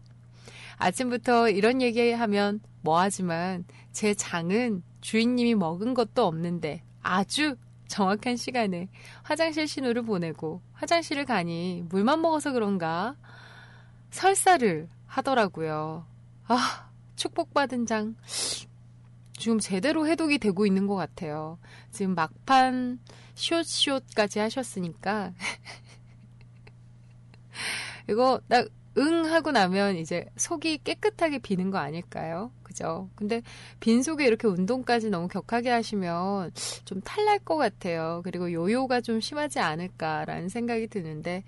아침부터 이런 얘기하면 뭐하지만 제 장은 주인님이 먹은 것도 없는데 아주 정확한 시간에 화장실 신호를 보내고 화장실을 가니 물만 먹어서 그런가 설사를 하더라고요. 아, 축복받은 장. 지금 제대로 해독이 되고 있는 것 같아요. 지금 막판 숏숏까지 하셨으니까. *laughs* 이거 딱응 하고 나면 이제 속이 깨끗하게 비는 거 아닐까요? 그죠? 근데 빈 속에 이렇게 운동까지 너무 격하게 하시면 좀 탈날 것 같아요. 그리고 요요가 좀 심하지 않을까라는 생각이 드는데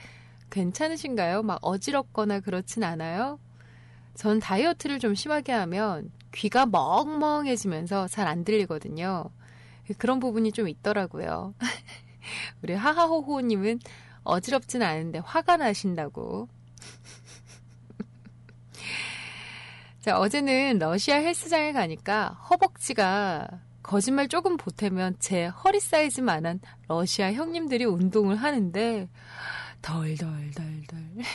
괜찮으신가요? 막 어지럽거나 그렇진 않아요? 전 다이어트를 좀 심하게 하면 귀가 멍멍해지면서 잘 안 들리거든요. 그런 부분이 좀 있더라고요. *laughs* 우리 하하호호님은 어지럽진 않은데 화가 나신다고. *laughs* 자, 어제는 러시아 헬스장에 가니까 허벅지가 거짓말 조금 보태면 제 허리 사이즈만한 러시아 형님들이 운동을 하는데 덜덜덜덜 *laughs*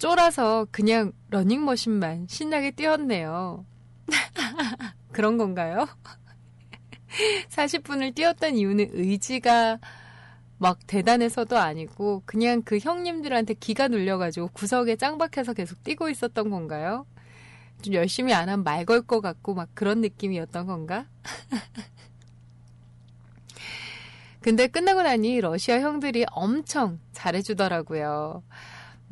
쫄아서 그냥 러닝머신만 신나게 뛰었네요. *laughs* 그런 건가요? *laughs* 40분을 뛰었던 이유는 의지가 막 대단해서도 아니고 그냥 그 형님들한테 기가 눌려가지고 구석에 짱 박혀서 계속 뛰고 있었던 건가요? 좀 열심히 안 하면 말 걸 것 같고 막 그런 느낌이었던 건가? *laughs* 근데 끝나고 나니 러시아 형들이 엄청 잘해주더라고요.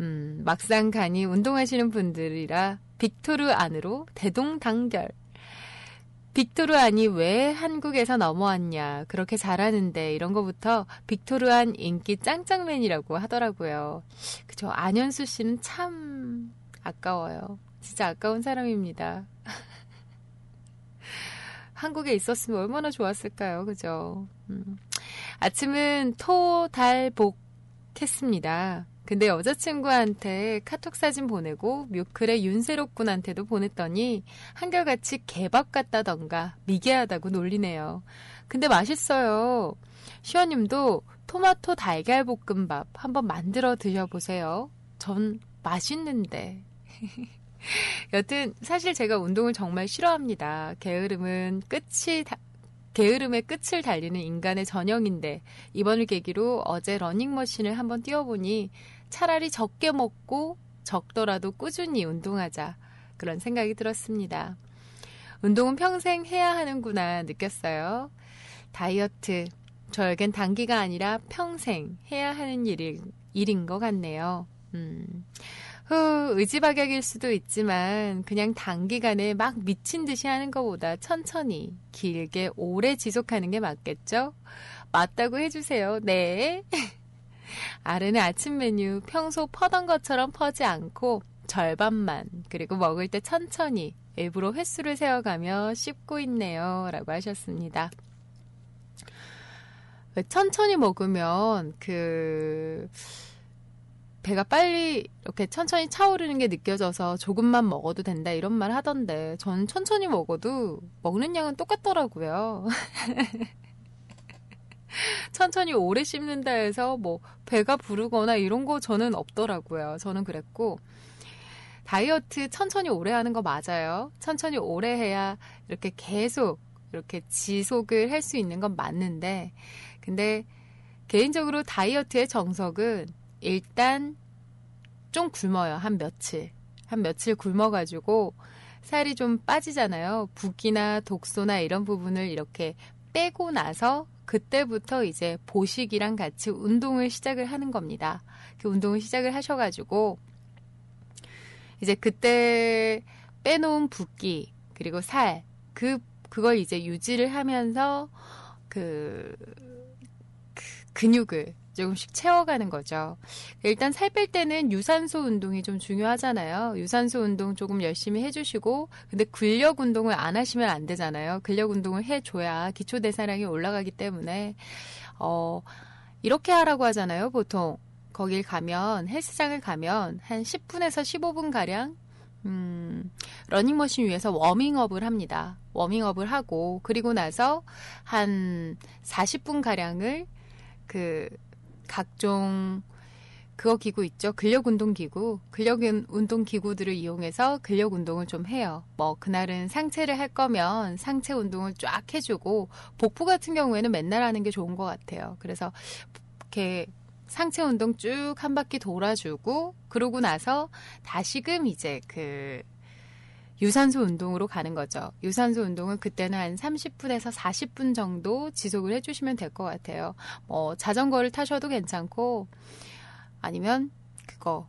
음, 막상 가니 운동하시는 분들이라 빅토르 안으로 대동단결. 빅토르 안이 왜 한국에서 넘어왔냐, 그렇게 잘하는데, 이런 거부터 빅토르 안 인기 짱짱맨이라고 하더라고요. 그죠. 안현수 씨는 참 아까워요. 진짜 아까운 사람입니다. *laughs* 한국에 있었으면 얼마나 좋았을까요. 그죠. 음. 아침은 토, 달, 복 했습니다. 근데 여자친구한테 카톡 사진 보내고 뮤클의 윤세록 군한테도 보냈더니 한결같이 개밥 같다던가 미개하다고 놀리네요. 근데 맛있어요. 시원님도 토마토 달걀 볶음밥 한번 만들어 드셔보세요. 전 맛있는데. *laughs* 여튼 사실 제가 운동을 정말 싫어합니다. 게으름은 끝이 다, 게으름의 끝을 달리는 인간의 전형인데 이번을 계기로 어제 러닝머신을 한번 뛰어보니 차라리 적게 먹고 적더라도 꾸준히 운동하자 그런 생각이 들었습니다. 운동은 평생 해야 하는구나 느꼈어요. 다이어트 저에겐 단기가 아니라 평생 해야 하는 일인, 일인 것 같네요. 음. 후, 의지박약일 수도 있지만 그냥 단기간에 막 미친 듯이 하는 것보다 천천히 길게 오래 지속하는 게 맞겠죠? 맞다고 해주세요. 네. *laughs* 아르는 아침 메뉴 평소 퍼던 것처럼 퍼지 않고 절반만 그리고 먹을 때 천천히 일부러 횟수를 세어가며 씹고 있네요. 라고 하셨습니다. 천천히 먹으면 그 배가 빨리 이렇게 천천히 차오르는 게 느껴져서 조금만 먹어도 된다 이런 말 하던데 저는 천천히 먹어도 먹는 양은 똑같더라고요. *laughs* 천천히 오래 씹는다 해서 뭐 배가 부르거나 이런 거 저는 없더라고요. 저는 그랬고 다이어트 천천히 오래 하는 거 맞아요. 천천히 오래 해야 이렇게 계속 이렇게 지속을 할 수 있는 건 맞는데 근데 개인적으로 다이어트의 정석은 일단 좀 굶어요. 한 며칠. 한 며칠 굶어가지고 살이 좀 빠지잖아요. 붓기나 독소나 이런 부분을 이렇게 빼고 나서 그때부터 이제 보식이랑 같이 운동을 시작을 하는 겁니다. 그 운동을 시작을 하셔가지고 이제 그때 빼놓은 붓기 그리고 살 그 그걸 이제 유지를 하면서 그, 그 근육을 조금씩 채워가는 거죠. 일단 살 뺄 때는 유산소 운동이 좀 중요하잖아요. 유산소 운동 조금 열심히 해주시고, 근데 근력 운동을 안 하시면 안 되잖아요. 근력 운동을 해줘야 기초 대사량이 올라가기 때문에 어 이렇게 하라고 하잖아요. 보통 거길 가면 헬스장을 가면 한 10분에서 15분 가량 음, 러닝머신 위에서 워밍업을 합니다. 워밍업을 하고, 그리고 나서 한 40분 가량을 그 각종 그거 기구 있죠. 근력 운동 기구. 근력 운동 기구들을 이용해서 근력 운동을 좀 해요. 뭐 그날은 상체를 할 거면 상체 운동을 쫙 해주고 복부 같은 경우에는 맨날 하는 게 좋은 것 같아요. 그래서 이렇게 상체 운동 쭉 한 바퀴 돌아주고 그러고 나서 다시금 이제 그 유산소 운동으로 가는 거죠. 유산소 운동은 그때는 한 30분에서 40분 정도 지속을 해주시면 될 것 같아요. 뭐 자전거를 타셔도 괜찮고 아니면 그거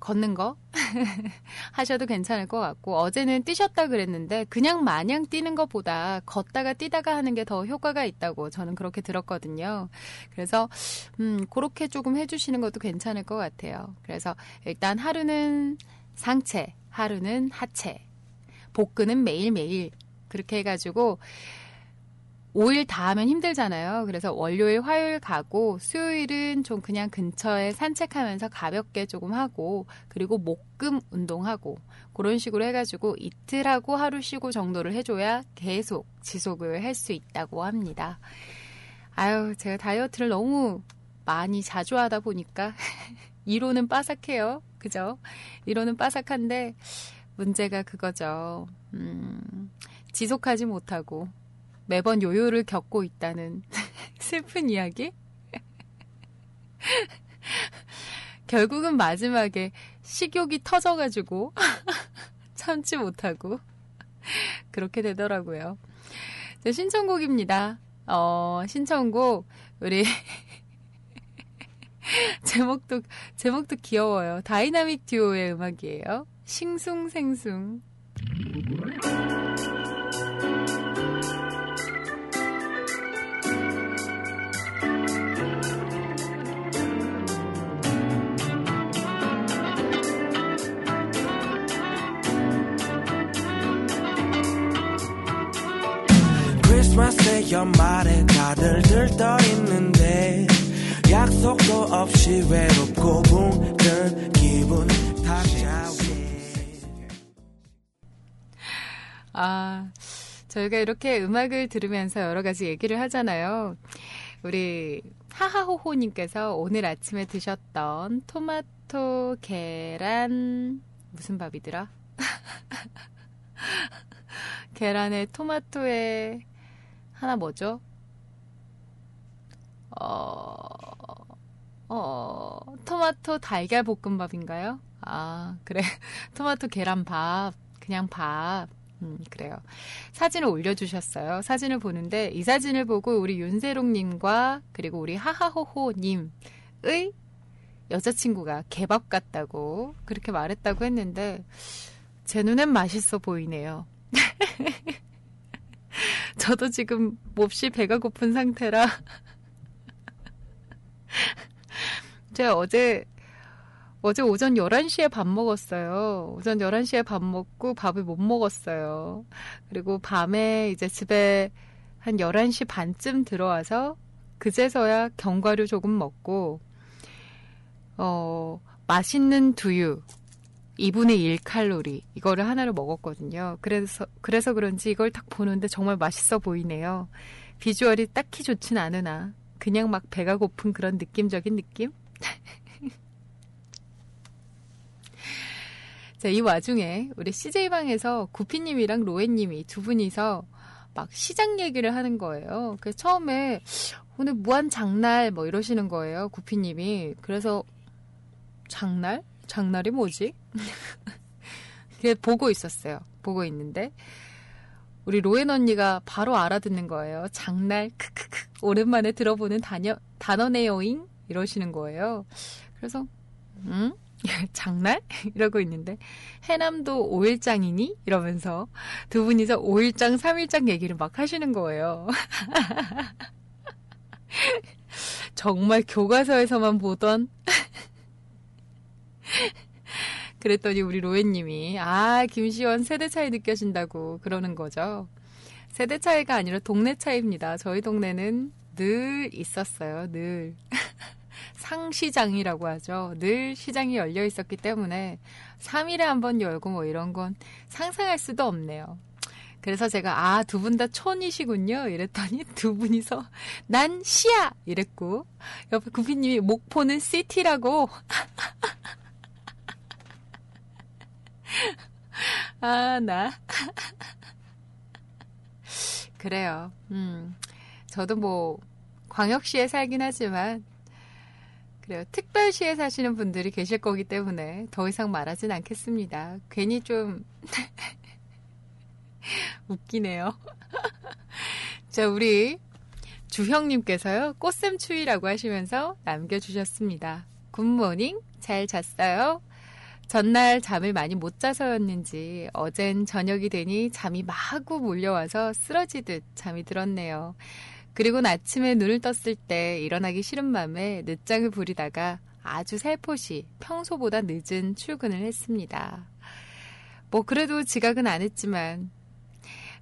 걷는 거 *laughs* 하셔도 괜찮을 것 같고 어제는 뛰셨다 그랬는데 그냥 마냥 뛰는 것보다 걷다가 뛰다가 하는 게 더 효과가 있다고 저는 그렇게 들었거든요. 그래서 음 그렇게 조금 해주시는 것도 괜찮을 것 같아요. 그래서 일단 하루는 상체, 하루는 하체, 복근은 매일매일 그렇게 해가지고 5일 다 하면 힘들잖아요. 그래서 월요일, 화요일 가고 수요일은 좀 그냥 근처에 산책하면서 가볍게 조금 하고 그리고 목금 운동하고 그런 식으로 해가지고 이틀 하고 하루 쉬고 정도를 해줘야 계속 지속을 할 수 있다고 합니다. 아유, 제가 다이어트를 너무 많이 자주 하다 보니까 *laughs* 이론은 빠삭해요. 그죠? 이론은 빠삭한데 문제가 그거죠. 음, 지속하지 못하고 매번 요요를 겪고 있다는 *laughs* 슬픈 이야기? *laughs* 결국은 마지막에 식욕이 터져가지고 *laughs* 참지 못하고 그렇게 되더라고요. 자, 신청곡입니다. 어, 신청곡 우리 제목도 제목도 귀여워요. 다이나믹 듀오의 음악이에요. 싱숭생숭. 연말에 다들 들떠 있는데 약속도 없이 외롭고 붕든 기분 아, 저희가 이렇게 음악을 들으면서 여러 가지 얘기를 하잖아요. 우리 하하호호님께서 오늘 아침에 드셨던 토마토, 계란, 무슨 밥이더라? *laughs* 계란에 토마토에 하나 뭐죠? 어, 어, 토마토 달걀 볶음밥인가요? 아, 그래. *laughs* 토마토 계란밥. 그냥 밥. 음, 그래요. 사진을 올려주셨어요. 사진을 보는데 이 사진을 보고 우리 윤세롱님과 그리고 우리 하하호호님의 여자친구가 개밥 같다고 그렇게 말했다고 했는데 제 눈엔 맛있어 보이네요. *laughs* 저도 지금 몹시 배가 고픈 상태라 *laughs* 제가 어제 어제 오전 11시에 밥 먹었어요. 오전 11시에 밥 먹고 밥을 못 먹었어요. 그리고 밤에 이제 집에 한 11시 반쯤 들어와서 그제서야 견과류 조금 먹고 어 맛있는 두유 2분의 1 칼로리 이거를 하나를 먹었거든요. 그래서 그래서 그런지 이걸 딱 보는데 정말 맛있어 보이네요. 비주얼이 딱히 좋진 않으나 그냥 막 배가 고픈 그런 느낌적인 느낌? *laughs* 자, 이 와중에 우리 CJ방에서 구피님이랑 로에님이 두 분이서 막 시장 얘기를 하는 거예요. 그래서 처음에 오늘 무한 장날 뭐 이러시는 거예요. 구피님이. 그래서 장날? 장날이 뭐지? *laughs* 그래 보고 있었어요. 보고 있는데 우리 로엔 언니가 바로 알아듣는 거예요. 장날 크크크 오랜만에 들어보는 단어 단어네요잉 이러시는 거예요. 그래서 응? *laughs* 장날? *laughs* 이러고 있는데 해남도 5일장이니? 이러면서 두 분이서 5일장, 3일장 얘기를 막 하시는 거예요. *laughs* 정말 교과서에서만 보던 그랬더니 우리 로에님이 아 김시원 세대 차이 느껴진다고 그러는 거죠. 세대 차이가 아니라 동네 차이입니다. 저희 동네는 늘 있었어요. 늘 상시장이라고 하죠. 늘 시장이 열려 있었기 때문에 3일에 한 번 열고 뭐 이런 건 상상할 수도 없네요. 그래서 제가 아 두 분 다 촌이시군요 이랬더니 *laughs* 두 분이서 난 시야 이랬고 옆에 구피님이 목포는 시티라고 *laughs* 아, 나. *laughs* 그래요. 음. 저도 뭐, 광역시에 살긴 하지만, 그래요. 특별시에 사시는 분들이 계실 거기 때문에 더 이상 말하진 않겠습니다. 괜히 좀, *laughs* 웃기네요. *laughs* 자, 우리 주형님께서요, 꽃샘 추위라고 하시면서 남겨주셨습니다. 굿모닝, 잘 잤어요? 전날 잠을 많이 못 자서였는지 어젠 저녁이 되니 잠이 마구 몰려와서 쓰러지듯 잠이 들었네요. 그리고 아침에 눈을 떴을 때 일어나기 싫은 맘에 늦장을 부리다가 아주 살포시 평소보다 늦은 출근을 했습니다. 뭐 그래도 지각은 안 했지만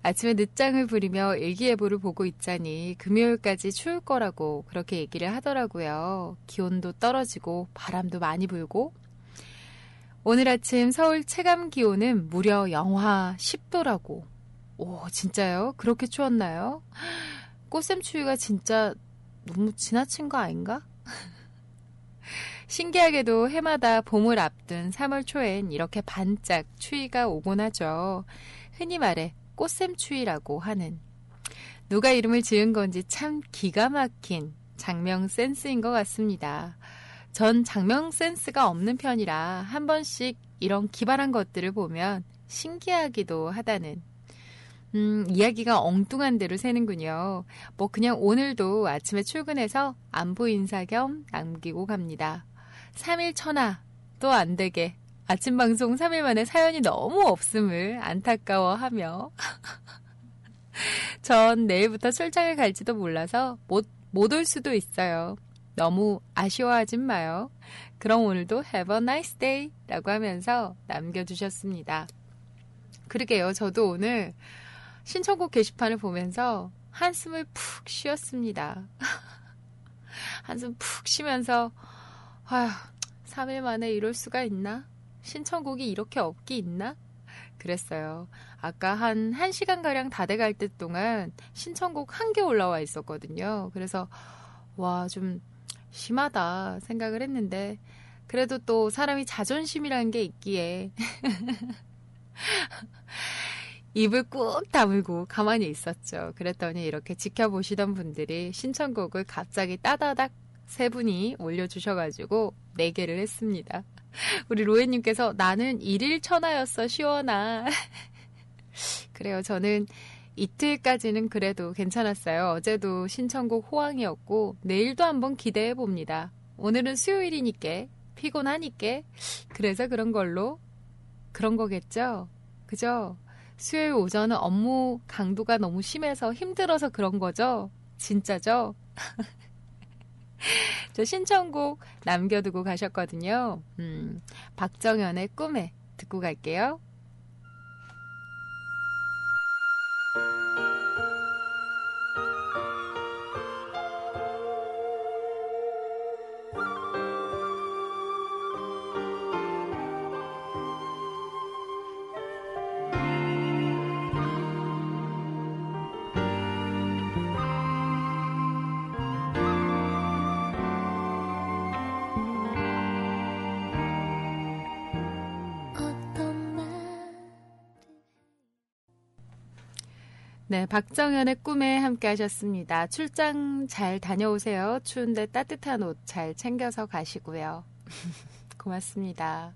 아침에 늦장을 부리며 일기예보를 보고 있자니 금요일까지 추울 거라고 그렇게 얘기를 하더라고요. 기온도 떨어지고 바람도 많이 불고 오늘 아침 서울 체감 기온은 무려 영하 10도라고. 오, 진짜요? 그렇게 추웠나요? 꽃샘추위가 진짜 너무 지나친 거 아닌가? *laughs* 신기하게도 해마다 봄을 앞둔 3월 초엔 이렇게 반짝 추위가 오곤 하죠. 흔히 말해 꽃샘추위라고 하는. 누가 이름을 지은 건지 참 기가 막힌 장명 센스인 것 같습니다. 전 장명 센스가 없는 편이라 한 번씩 이런 기발한 것들을 보면 신기하기도 하다는 음, 이야기가 엉뚱한 대로 새는군요. 뭐 그냥 오늘도 아침에 출근해서 안부 인사 겸 남기고 갑니다. 3일 천하 또 안 되게 아침 방송 3일 만에 사연이 너무 없음을 안타까워하며 *laughs* 전 내일부터 출장을 갈지도 몰라서 못 못 올 수도 있어요. 너무 아쉬워하진 마요. 그럼 오늘도 have a nice day 라고 하면서 남겨주셨습니다. 그러게요. 저도 오늘 신청곡 게시판을 보면서 한숨을 푹 쉬었습니다. *laughs* 한숨 푹 쉬면서, 아휴, 3일 만에 이럴 수가 있나? 신청곡이 이렇게 없기 있나? 그랬어요. 아까 한 1시간 가량 다 돼갈 때 동안 신청곡 한 개 올라와 있었거든요. 그래서, 와, 좀 심하다 생각을 했는데, 그래도 또 사람이 자존심이라는 게 있기에, *laughs* 입을 꾹 다물고 가만히 있었죠. 그랬더니 이렇게 지켜보시던 분들이 신청곡을 갑자기 따다닥 세 분이 올려주셔가지고 네 개를 했습니다. *laughs* 우리 로에님께서 나는 일일 천하였어 시원아. *laughs* 그래요. 저는 이틀까지는 그래도 괜찮았어요. 어제도 신청곡 호황이었고 내일도 한번 기대해 봅니다. 오늘은 수요일이니까 피곤하니까 그래서 그런 걸로 그런 거겠죠. 그죠? 수요일 오전은 업무 강도가 너무 심해서 힘들어서 그런 거죠? 진짜죠? *laughs* 저 신청곡 남겨두고 가셨거든요. 음, 박정현의 꿈에 듣고 갈게요. 네, 박정현의 꿈에 함께 하셨습니다. 출장 잘 다녀오세요. 추운데 따뜻한 옷 잘 챙겨서 가시고요. *laughs* 고맙습니다.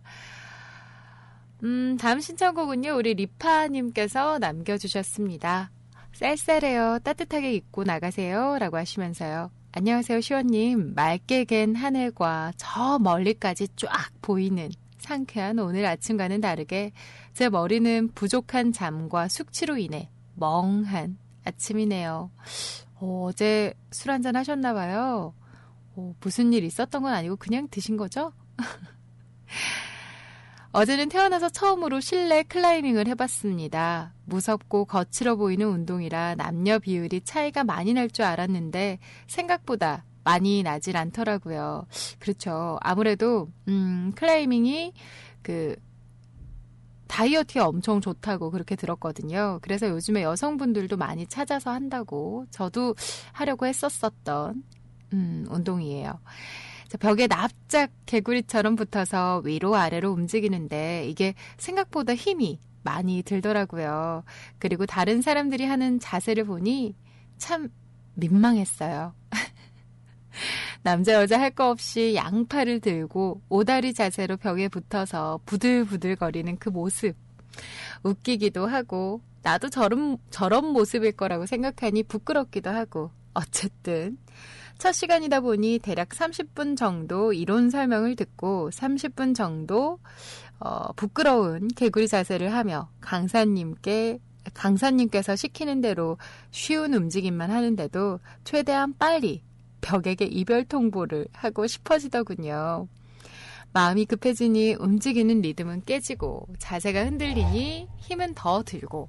음, 다음 신청곡은요, 우리 리파님께서 남겨주셨습니다. 쌀쌀해요. 따뜻하게 입고 나가세요. 라고 하시면서요. 안녕하세요, 시원님. 맑게 갠 하늘과 저 멀리까지 쫙 보이는 상쾌한 오늘 아침과는 다르게 제 머리는 부족한 잠과 숙취로 인해 멍한 아침이네요. 어, 제 술 한잔 하셨나 봐요. 어, 무슨 일 있었던 건 아니고 그냥 드신 거죠? *laughs* 어제는 태어나서 처음으로 실내 클라이밍을 해봤습니다. 무섭고 거칠어 보이는 운동이라 남녀 비율이 차이가 많이 날 줄 알았는데 생각보다 많이 나질 않더라고요. 그렇죠. 아무래도 음, 클라이밍이 그 다이어트에 엄청 좋다고 그렇게 들었거든요. 그래서 요즘에 여성분들도 많이 찾아서 한다고 저도 하려고 했었었던 음, 운동이에요. 벽에 납작 개구리처럼 붙어서 위로 아래로 움직이는데 이게 생각보다 힘이 많이 들더라고요. 그리고 다른 사람들이 하는 자세를 보니 참 민망했어요. *laughs* 남자 여자 할 거 없이 양팔을 들고 오다리 자세로 벽에 붙어서 부들부들 거리는 그 모습. 웃기기도 하고 나도 저런 저런 모습일 거라고 생각하니 부끄럽기도 하고 어쨌든 첫 시간이다 보니 대략 30분 정도 이론 설명을 듣고 30분 정도 어, 부끄러운 개구리 자세를 하며 강사님께 강사님께서 시키는 대로 쉬운 움직임만 하는데도 최대한 빨리 벽에게 이별 통보를 하고 싶어지더군요. 마음이 급해지니 움직이는 리듬은 깨지고 자세가 흔들리니 힘은 더 들고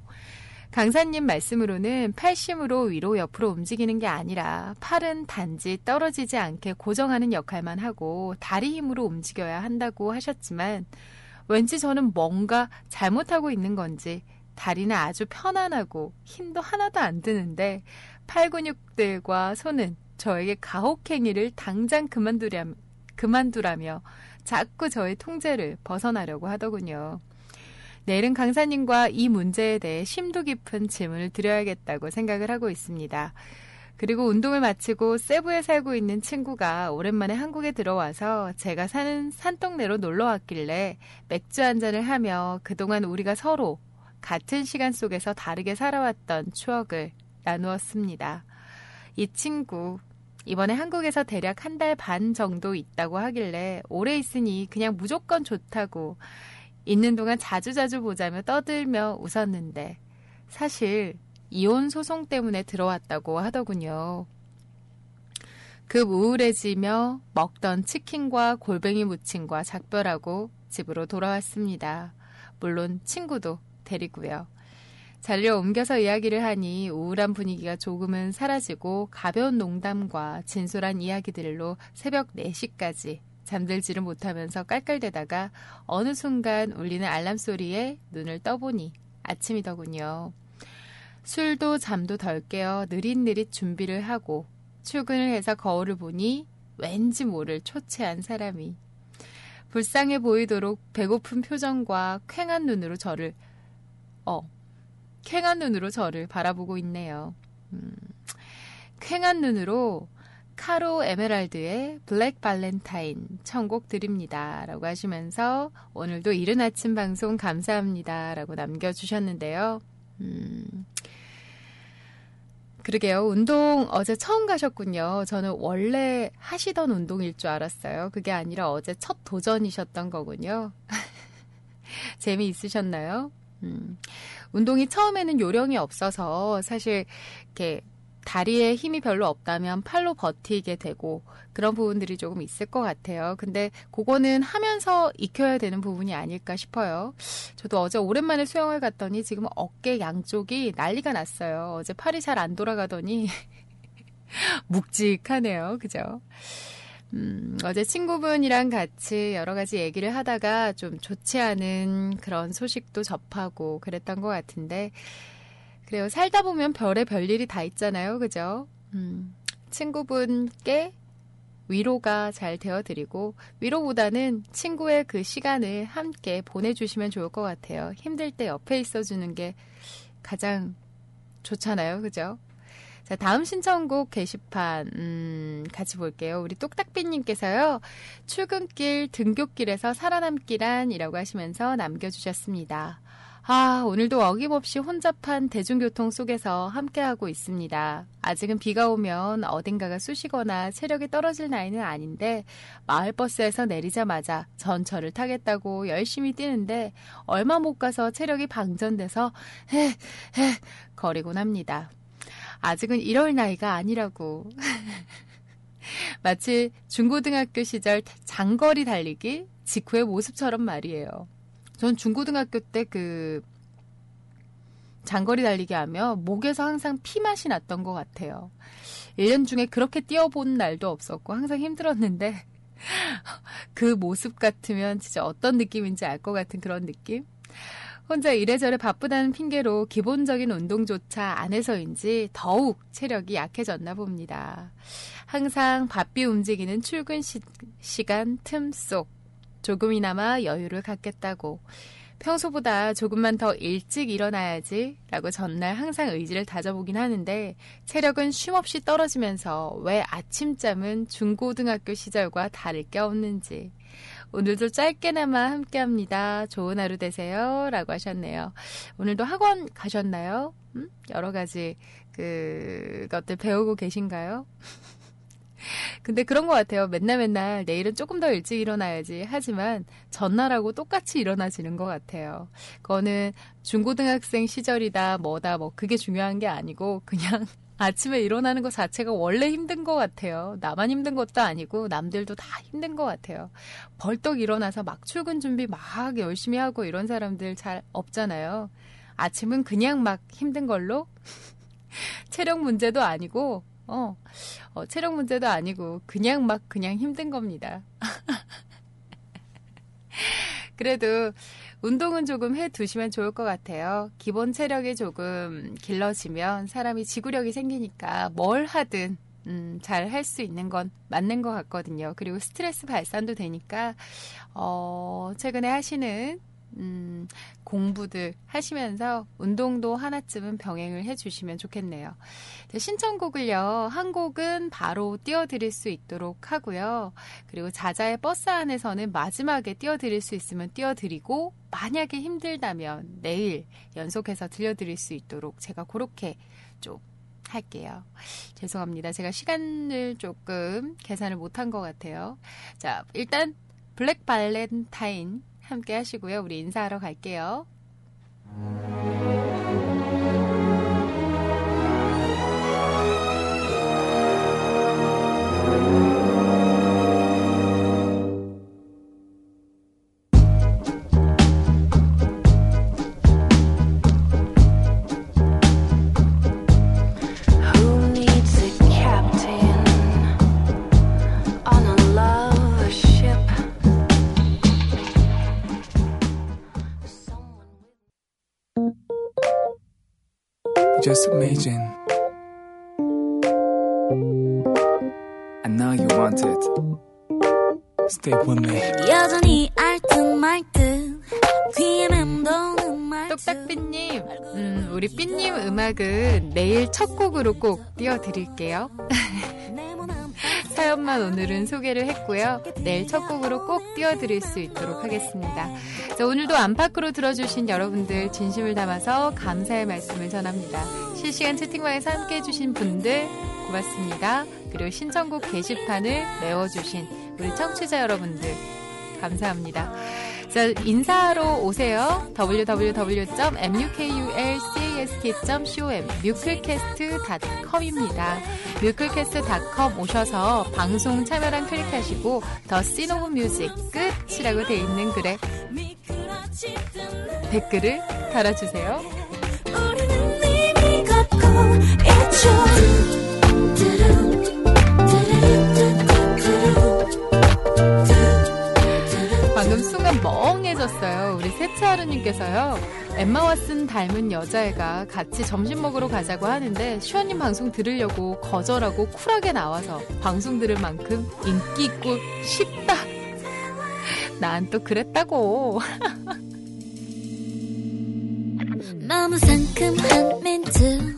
강사님 말씀으로는 팔심으로 위로 옆으로 움직이는 게 아니라 팔은 단지 떨어지지 않게 고정하는 역할만 하고 다리 힘으로 움직여야 한다고 하셨지만 왠지 저는 뭔가 잘못하고 있는 건지 다리는 아주 편안하고 힘도 하나도 안 드는데 팔 근육들과 손은 저에게 가혹행위를 당장 그만두려, 그만두라며 자꾸 저의 통제를 벗어나려고 하더군요. 내일은 강사님과 이 문제에 대해 심도 깊은 질문을 드려야겠다고 생각을 하고 있습니다. 그리고 운동을 마치고 세부에 살고 있는 친구가 오랜만에 한국에 들어와서 제가 사는 산동네로 놀러 왔길래 맥주 한 잔을 하며 그동안 우리가 서로 같은 시간 속에서 다르게 살아왔던 추억을 나누었습니다. 이 친구, 이번에 한국에서 대략 한 달 반 정도 있다고 하길래 오래 있으니 그냥 무조건 좋다고 있는 동안 자주자주 보자며 떠들며 웃었는데 사실 이혼 소송 때문에 들어왔다고 하더군요. 급 우울해지며 먹던 치킨과 골뱅이 무침과 작별하고 집으로 돌아왔습니다. 물론 친구도 데리고요. 자리를 옮겨서 이야기를 하니 우울한 분위기가 조금은 사라지고 가벼운 농담과 진솔한 이야기들로 새벽 4시까지 잠들지를 못하면서 깔깔대다가 어느 순간 울리는 알람 소리에 눈을 떠보니 아침이더군요. 술도 잠도 덜 깨어 느릿느릿 준비를 하고 출근을 해서 거울을 보니 왠지 모를 초췌한 사람이 불쌍해 보이도록 배고픈 표정과 쾌한 눈으로 저를 어 쾌한 눈으로 저를 바라보고 있네요. 음, 쾌한 눈으로 카로 에메랄드의 블랙 발렌타인 청곡 드립니다. 라고 하시면서 오늘도 이른 아침 방송 감사합니다. 라고 남겨주셨는데요. 음, 그러게요. 운동 어제 처음 가셨군요. 저는 원래 하시던 운동일 줄 알았어요. 그게 아니라 어제 첫 도전이셨던 거군요. *laughs* 재미있으셨나요? 음, 운동이 처음에는 요령이 없어서 사실 이렇게 다리에 힘이 별로 없다면 팔로 버티게 되고 그런 부분들이 조금 있을 것 같아요. 근데 그거는 하면서 익혀야 되는 부분이 아닐까 싶어요. 저도 어제 오랜만에 수영을 갔더니 지금 어깨 양쪽이 난리가 났어요. 어제 팔이 잘 안 돌아가더니 *laughs* 묵직하네요. 그죠? 음, 어제 친구분이랑 같이 여러 가지 얘기를 하다가 좀 좋지 않은 그런 소식도 접하고 그랬던 것 같은데, 그래요. 살다 보면 별의 별일이 다 있잖아요. 그죠? 음, 친구분께 위로가 잘 되어드리고, 위로보다는 친구의 그 시간을 함께 보내주시면 좋을 것 같아요. 힘들 때 옆에 있어주는 게 가장 좋잖아요. 그죠? 자, 다음 신청곡 게시판, 음, 같이 볼게요. 우리 똑딱비님께서요, 출근길, 등굣길에서 살아남기란이라고 하시면서 남겨주셨습니다. 아, 오늘도 어김없이 혼잡한 대중교통 속에서 함께하고 있습니다. 아직은 비가 오면 어딘가가 쑤시거나 체력이 떨어질 나이는 아닌데, 마을버스에서 내리자마자 전철을 타겠다고 열심히 뛰는데, 얼마 못 가서 체력이 방전돼서, 헤, 헤, 거리곤 합니다. 아직은 이럴 나이가 아니라고. *laughs* 마치 중고등학교 시절 장거리 달리기 직후의 모습처럼 말이에요. 전 중고등학교 때 그 장거리 달리기 하며 목에서 항상 피맛이 났던 것 같아요. 1년 중에 그렇게 뛰어본 날도 없었고 항상 힘들었는데 *laughs* 그 모습 같으면 진짜 어떤 느낌인지 알 것 같은 그런 느낌? 혼자 이래저래 바쁘다는 핑계로 기본적인 운동조차 안 해서인지 더욱 체력이 약해졌나 봅니다. 항상 바삐 움직이는 출근 시, 시간 틈 속 조금이나마 여유를 갖겠다고 평소보다 조금만 더 일찍 일어나야지 라고 전날 항상 의지를 다져보긴 하는데 체력은 쉼없이 떨어지면서 왜 아침잠은 중고등학교 시절과 다를 게 없는지 오늘도 짧게나마 함께합니다. 좋은 하루 되세요. 라고 하셨네요. 오늘도 학원 가셨나요? 음? 여러 가지 그것들 배우고 계신가요? *laughs* 근데 그런 것 같아요. 맨날 맨날 내일은 조금 더 일찍 일어나야지 하지만 전날하고 똑같이 일어나지는 것 같아요. 그거는 중고등학생 시절이다 뭐다 뭐 그게 중요한 게 아니고 그냥 아침에 일어나는 것 자체가 원래 힘든 것 같아요. 나만 힘든 것도 아니고 남들도 다 힘든 것 같아요. 벌떡 일어나서 막 출근 준비 막 열심히 하고 이런 사람들 잘 없잖아요. 아침은 그냥 막 힘든 걸로 *laughs* 체력 문제도 아니고 어, 어, 체력 문제도 아니고 그냥 막 그냥 힘든 겁니다. *laughs* 그래도 운동은 조금 해 두시면 좋을 것 같아요. 기본 체력이 조금 길러지면 사람이 지구력이 생기니까 뭘 하든 음, 잘 할 수 있는 건 맞는 것 같거든요. 그리고 스트레스 발산도 되니까, 어, 최근에 하시는, 음, 공부들 하시면서 운동도 하나쯤은 병행을 해주시면 좋겠네요. 자, 신청곡을요, 한 곡은 바로 띄워드릴 수 있도록 하고요. 그리고 자자의 버스 안에서는 마지막에 띄워드릴 수 있으면 띄워드리고, 만약에 힘들다면 내일 연속해서 들려드릴 수 있도록 제가 그렇게 좀 할게요. 죄송합니다. 제가 시간을 조금 계산을 못한 것 같아요. 자, 일단 블랙 발렌타인 함께 하시고요. 우리 인사하러 갈게요. Just amazing. I know you want it. Stay with me. 여전히 알듯 말듯 귀에 맴도는 말투 똑딱삐님, 음, 우리 삐님 음악은 내일 첫 곡으로 꼭 띄워드릴게요. *laughs* 사연만 오늘은 소개를 했고요. 내일 첫 곡으로 꼭 띄워드릴 수 있도록 하겠습니다. 자, 오늘도 안팎으로 들어주신 여러분들 진심을 담아서 감사의 말씀을 전합니다. 실시간 채팅방에서 함께 해주신 분들 고맙습니다. 그리고 신청곡 게시판을 메워주신 우리 청취자 여러분들 감사합니다. 자, 인사하러 오세요. www.mukulcast.com, 뮤클캐스트.com입니다. 뮤클캐스트.com 오셔서 방송 참여란 클릭하시고 The Scene of Music 끝이라고 돼 있는 글에 댓글을 달아주세요. 우리는 이미 걷고 있죠 멍해졌어요. 우리 세차하루님께서요. 엠마 왓슨 닮은 여자애가 같이 점심 먹으러 가자고 하는데 슈아님 방송 들으려고 거절하고 쿨하게 나와서 방송 들을 만큼 인기 있고 싶다. 난 또 그랬다고. 너무 상큼한 멘트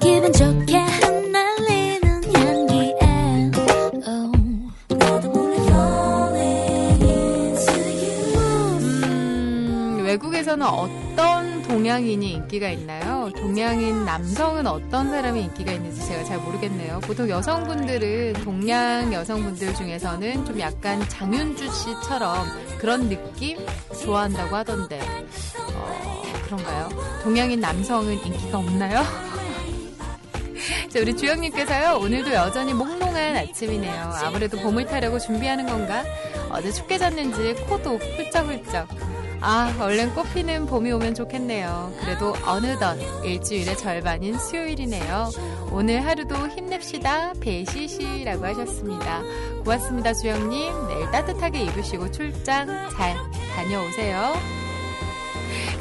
기분 좋게 외국에서는 어떤 동양인이 인기가 있나요? 동양인 남성은 어떤 사람이 인기가 있는지 제가 잘 모르겠네요. 보통 여성분들은 동양 여성분들 중에서는 좀 약간 장윤주 씨처럼 그런 느낌 좋아한다고 하던데 어, 그런가요? 동양인 남성은 인기가 없나요? *laughs* 자, 우리 주영님께서요, 오늘도 여전히 몽롱한 아침이네요. 아무래도 봄을 타려고 준비하는 건가? 어제 춥게 잤는지 코도 훌쩍훌쩍. 아, 얼른 꽃피는 봄이 오면 좋겠네요. 그래도 어느덧 일주일의 절반인 수요일이네요. 오늘 하루도 힘냅시다. 배시시라고 하셨습니다. 고맙습니다, 주영님. 내일 따뜻하게 입으시고 출장 잘 다녀오세요.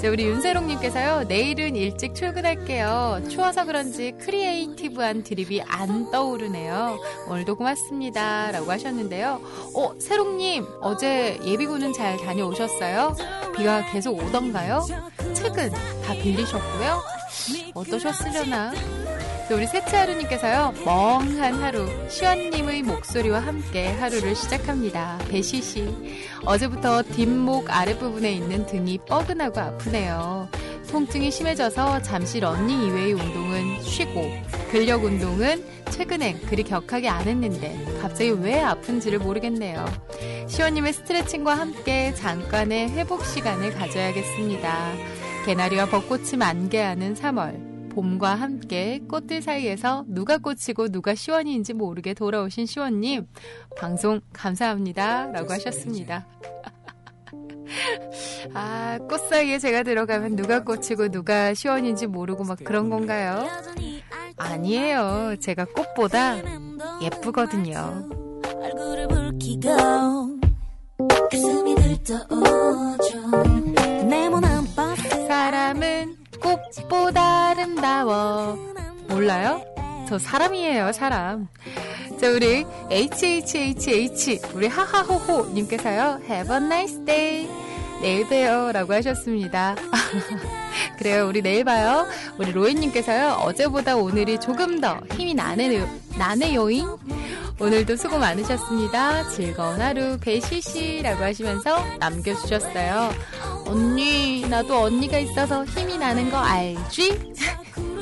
자, 우리 윤세롱님께서요, 내일은 일찍 출근할게요. 추워서 그런지 creative한 드립이 안 떠오르네요. 오늘도 고맙습니다. 라고 하셨는데요. 어, 세롱님, 어제 예비군은 잘 다녀오셨어요? 비가 계속 오던가요? 책은 다 빌리셨고요? 어떠셨으려나? 자, 우리 세치하루님께서요, 멍한 하루, 시원님의 목소리와 함께 하루를 시작합니다. 배시시. 어제부터 뒷목 아랫부분에 있는 등이 뻐근하고 아프네요. 통증이 심해져서 잠시 런닝 이외의 운동은 쉬고, 근력 운동은 최근엔 그리 격하게 안 했는데, 갑자기 왜 아픈지를 모르겠네요. 시원님의 스트레칭과 함께 잠깐의 회복 시간을 가져야겠습니다. 개나리와 벚꽃이 만개하는 3월. 봄과 함께 꽃들 사이에서 누가 꽃이고 누가 시원이인지 모르게 돌아오신 시원님, 방송 감사합니다. 라고 하셨습니다. *laughs* 아, 꽃 사이에 제가 들어가면 누가 꽃이고 누가 시원인지 모르고 막 그런 건가요? 아니에요. 제가 꽃보다 예쁘거든요. 얼굴을 붉히고 가슴이 들떠오죠 네모난 버스 사람은 꽃보다 아름다워. 몰라요? 저저 사람이에요, 사람. 자, 우리 HHHH, 우리 하하호호님께서요, Have a nice day. 내일 봬요. 라고 하셨습니다. *laughs* 그래요, 우리 내일 봐요. 우리 로이님께서요, 어제보다 오늘이 조금 더 힘이 나네요, 나네요잉. 오늘도 수고 많으셨습니다. 즐거운 하루 배시시라고 하시면서 남겨주셨어요. 언니, 나도 언니가 있어서 힘이 나는 거 알지? *laughs*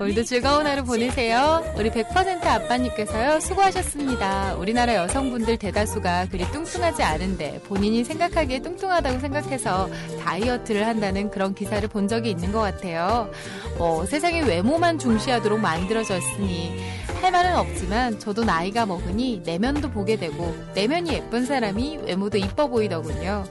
오늘도 즐거운 하루 보내세요. 우리 100% 아빠님께서요, 수고하셨습니다. 우리나라 여성분들 대다수가 그리 뚱뚱하지 않은데 본인이 생각하기에 뚱뚱하다고 생각해서 다이어트를 한다는 그런 기사를 본 적이 있는 것 같아요. 뭐, 세상에 외모만 중시하도록 만들어졌으니 할 말은 없지만 저도 나이가 먹으니 내면도 보게 되고 내면이 예쁜 사람이 외모도 이뻐 보이더군요.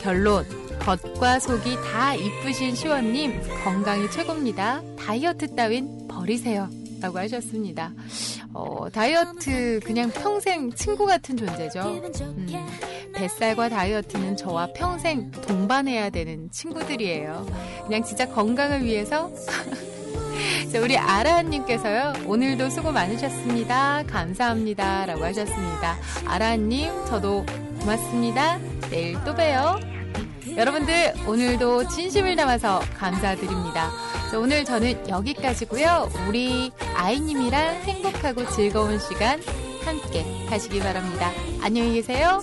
결론. 겉과 속이 다 이쁘신 시원님, 건강이 최고입니다. 다이어트 따윈 버리세요. 라고 하셨습니다. 어, 다이어트 그냥 평생 친구 같은 존재죠. 음, 뱃살과 다이어트는 저와 평생 동반해야 되는 친구들이에요. 그냥 진짜 건강을 위해서 *laughs* 자, 우리 아라님께서요, 오늘도 수고 많으셨습니다. 감사합니다. 라고 하셨습니다. 아라님, 저도 고맙습니다. 내일 또 봬요. 여러분들, 오늘도 진심을 담아서 감사드립니다. 자, 오늘 저는 여기까지고요 우리 아이님이랑 행복하고 즐거운 시간 함께 가시기 바랍니다. 안녕히 계세요.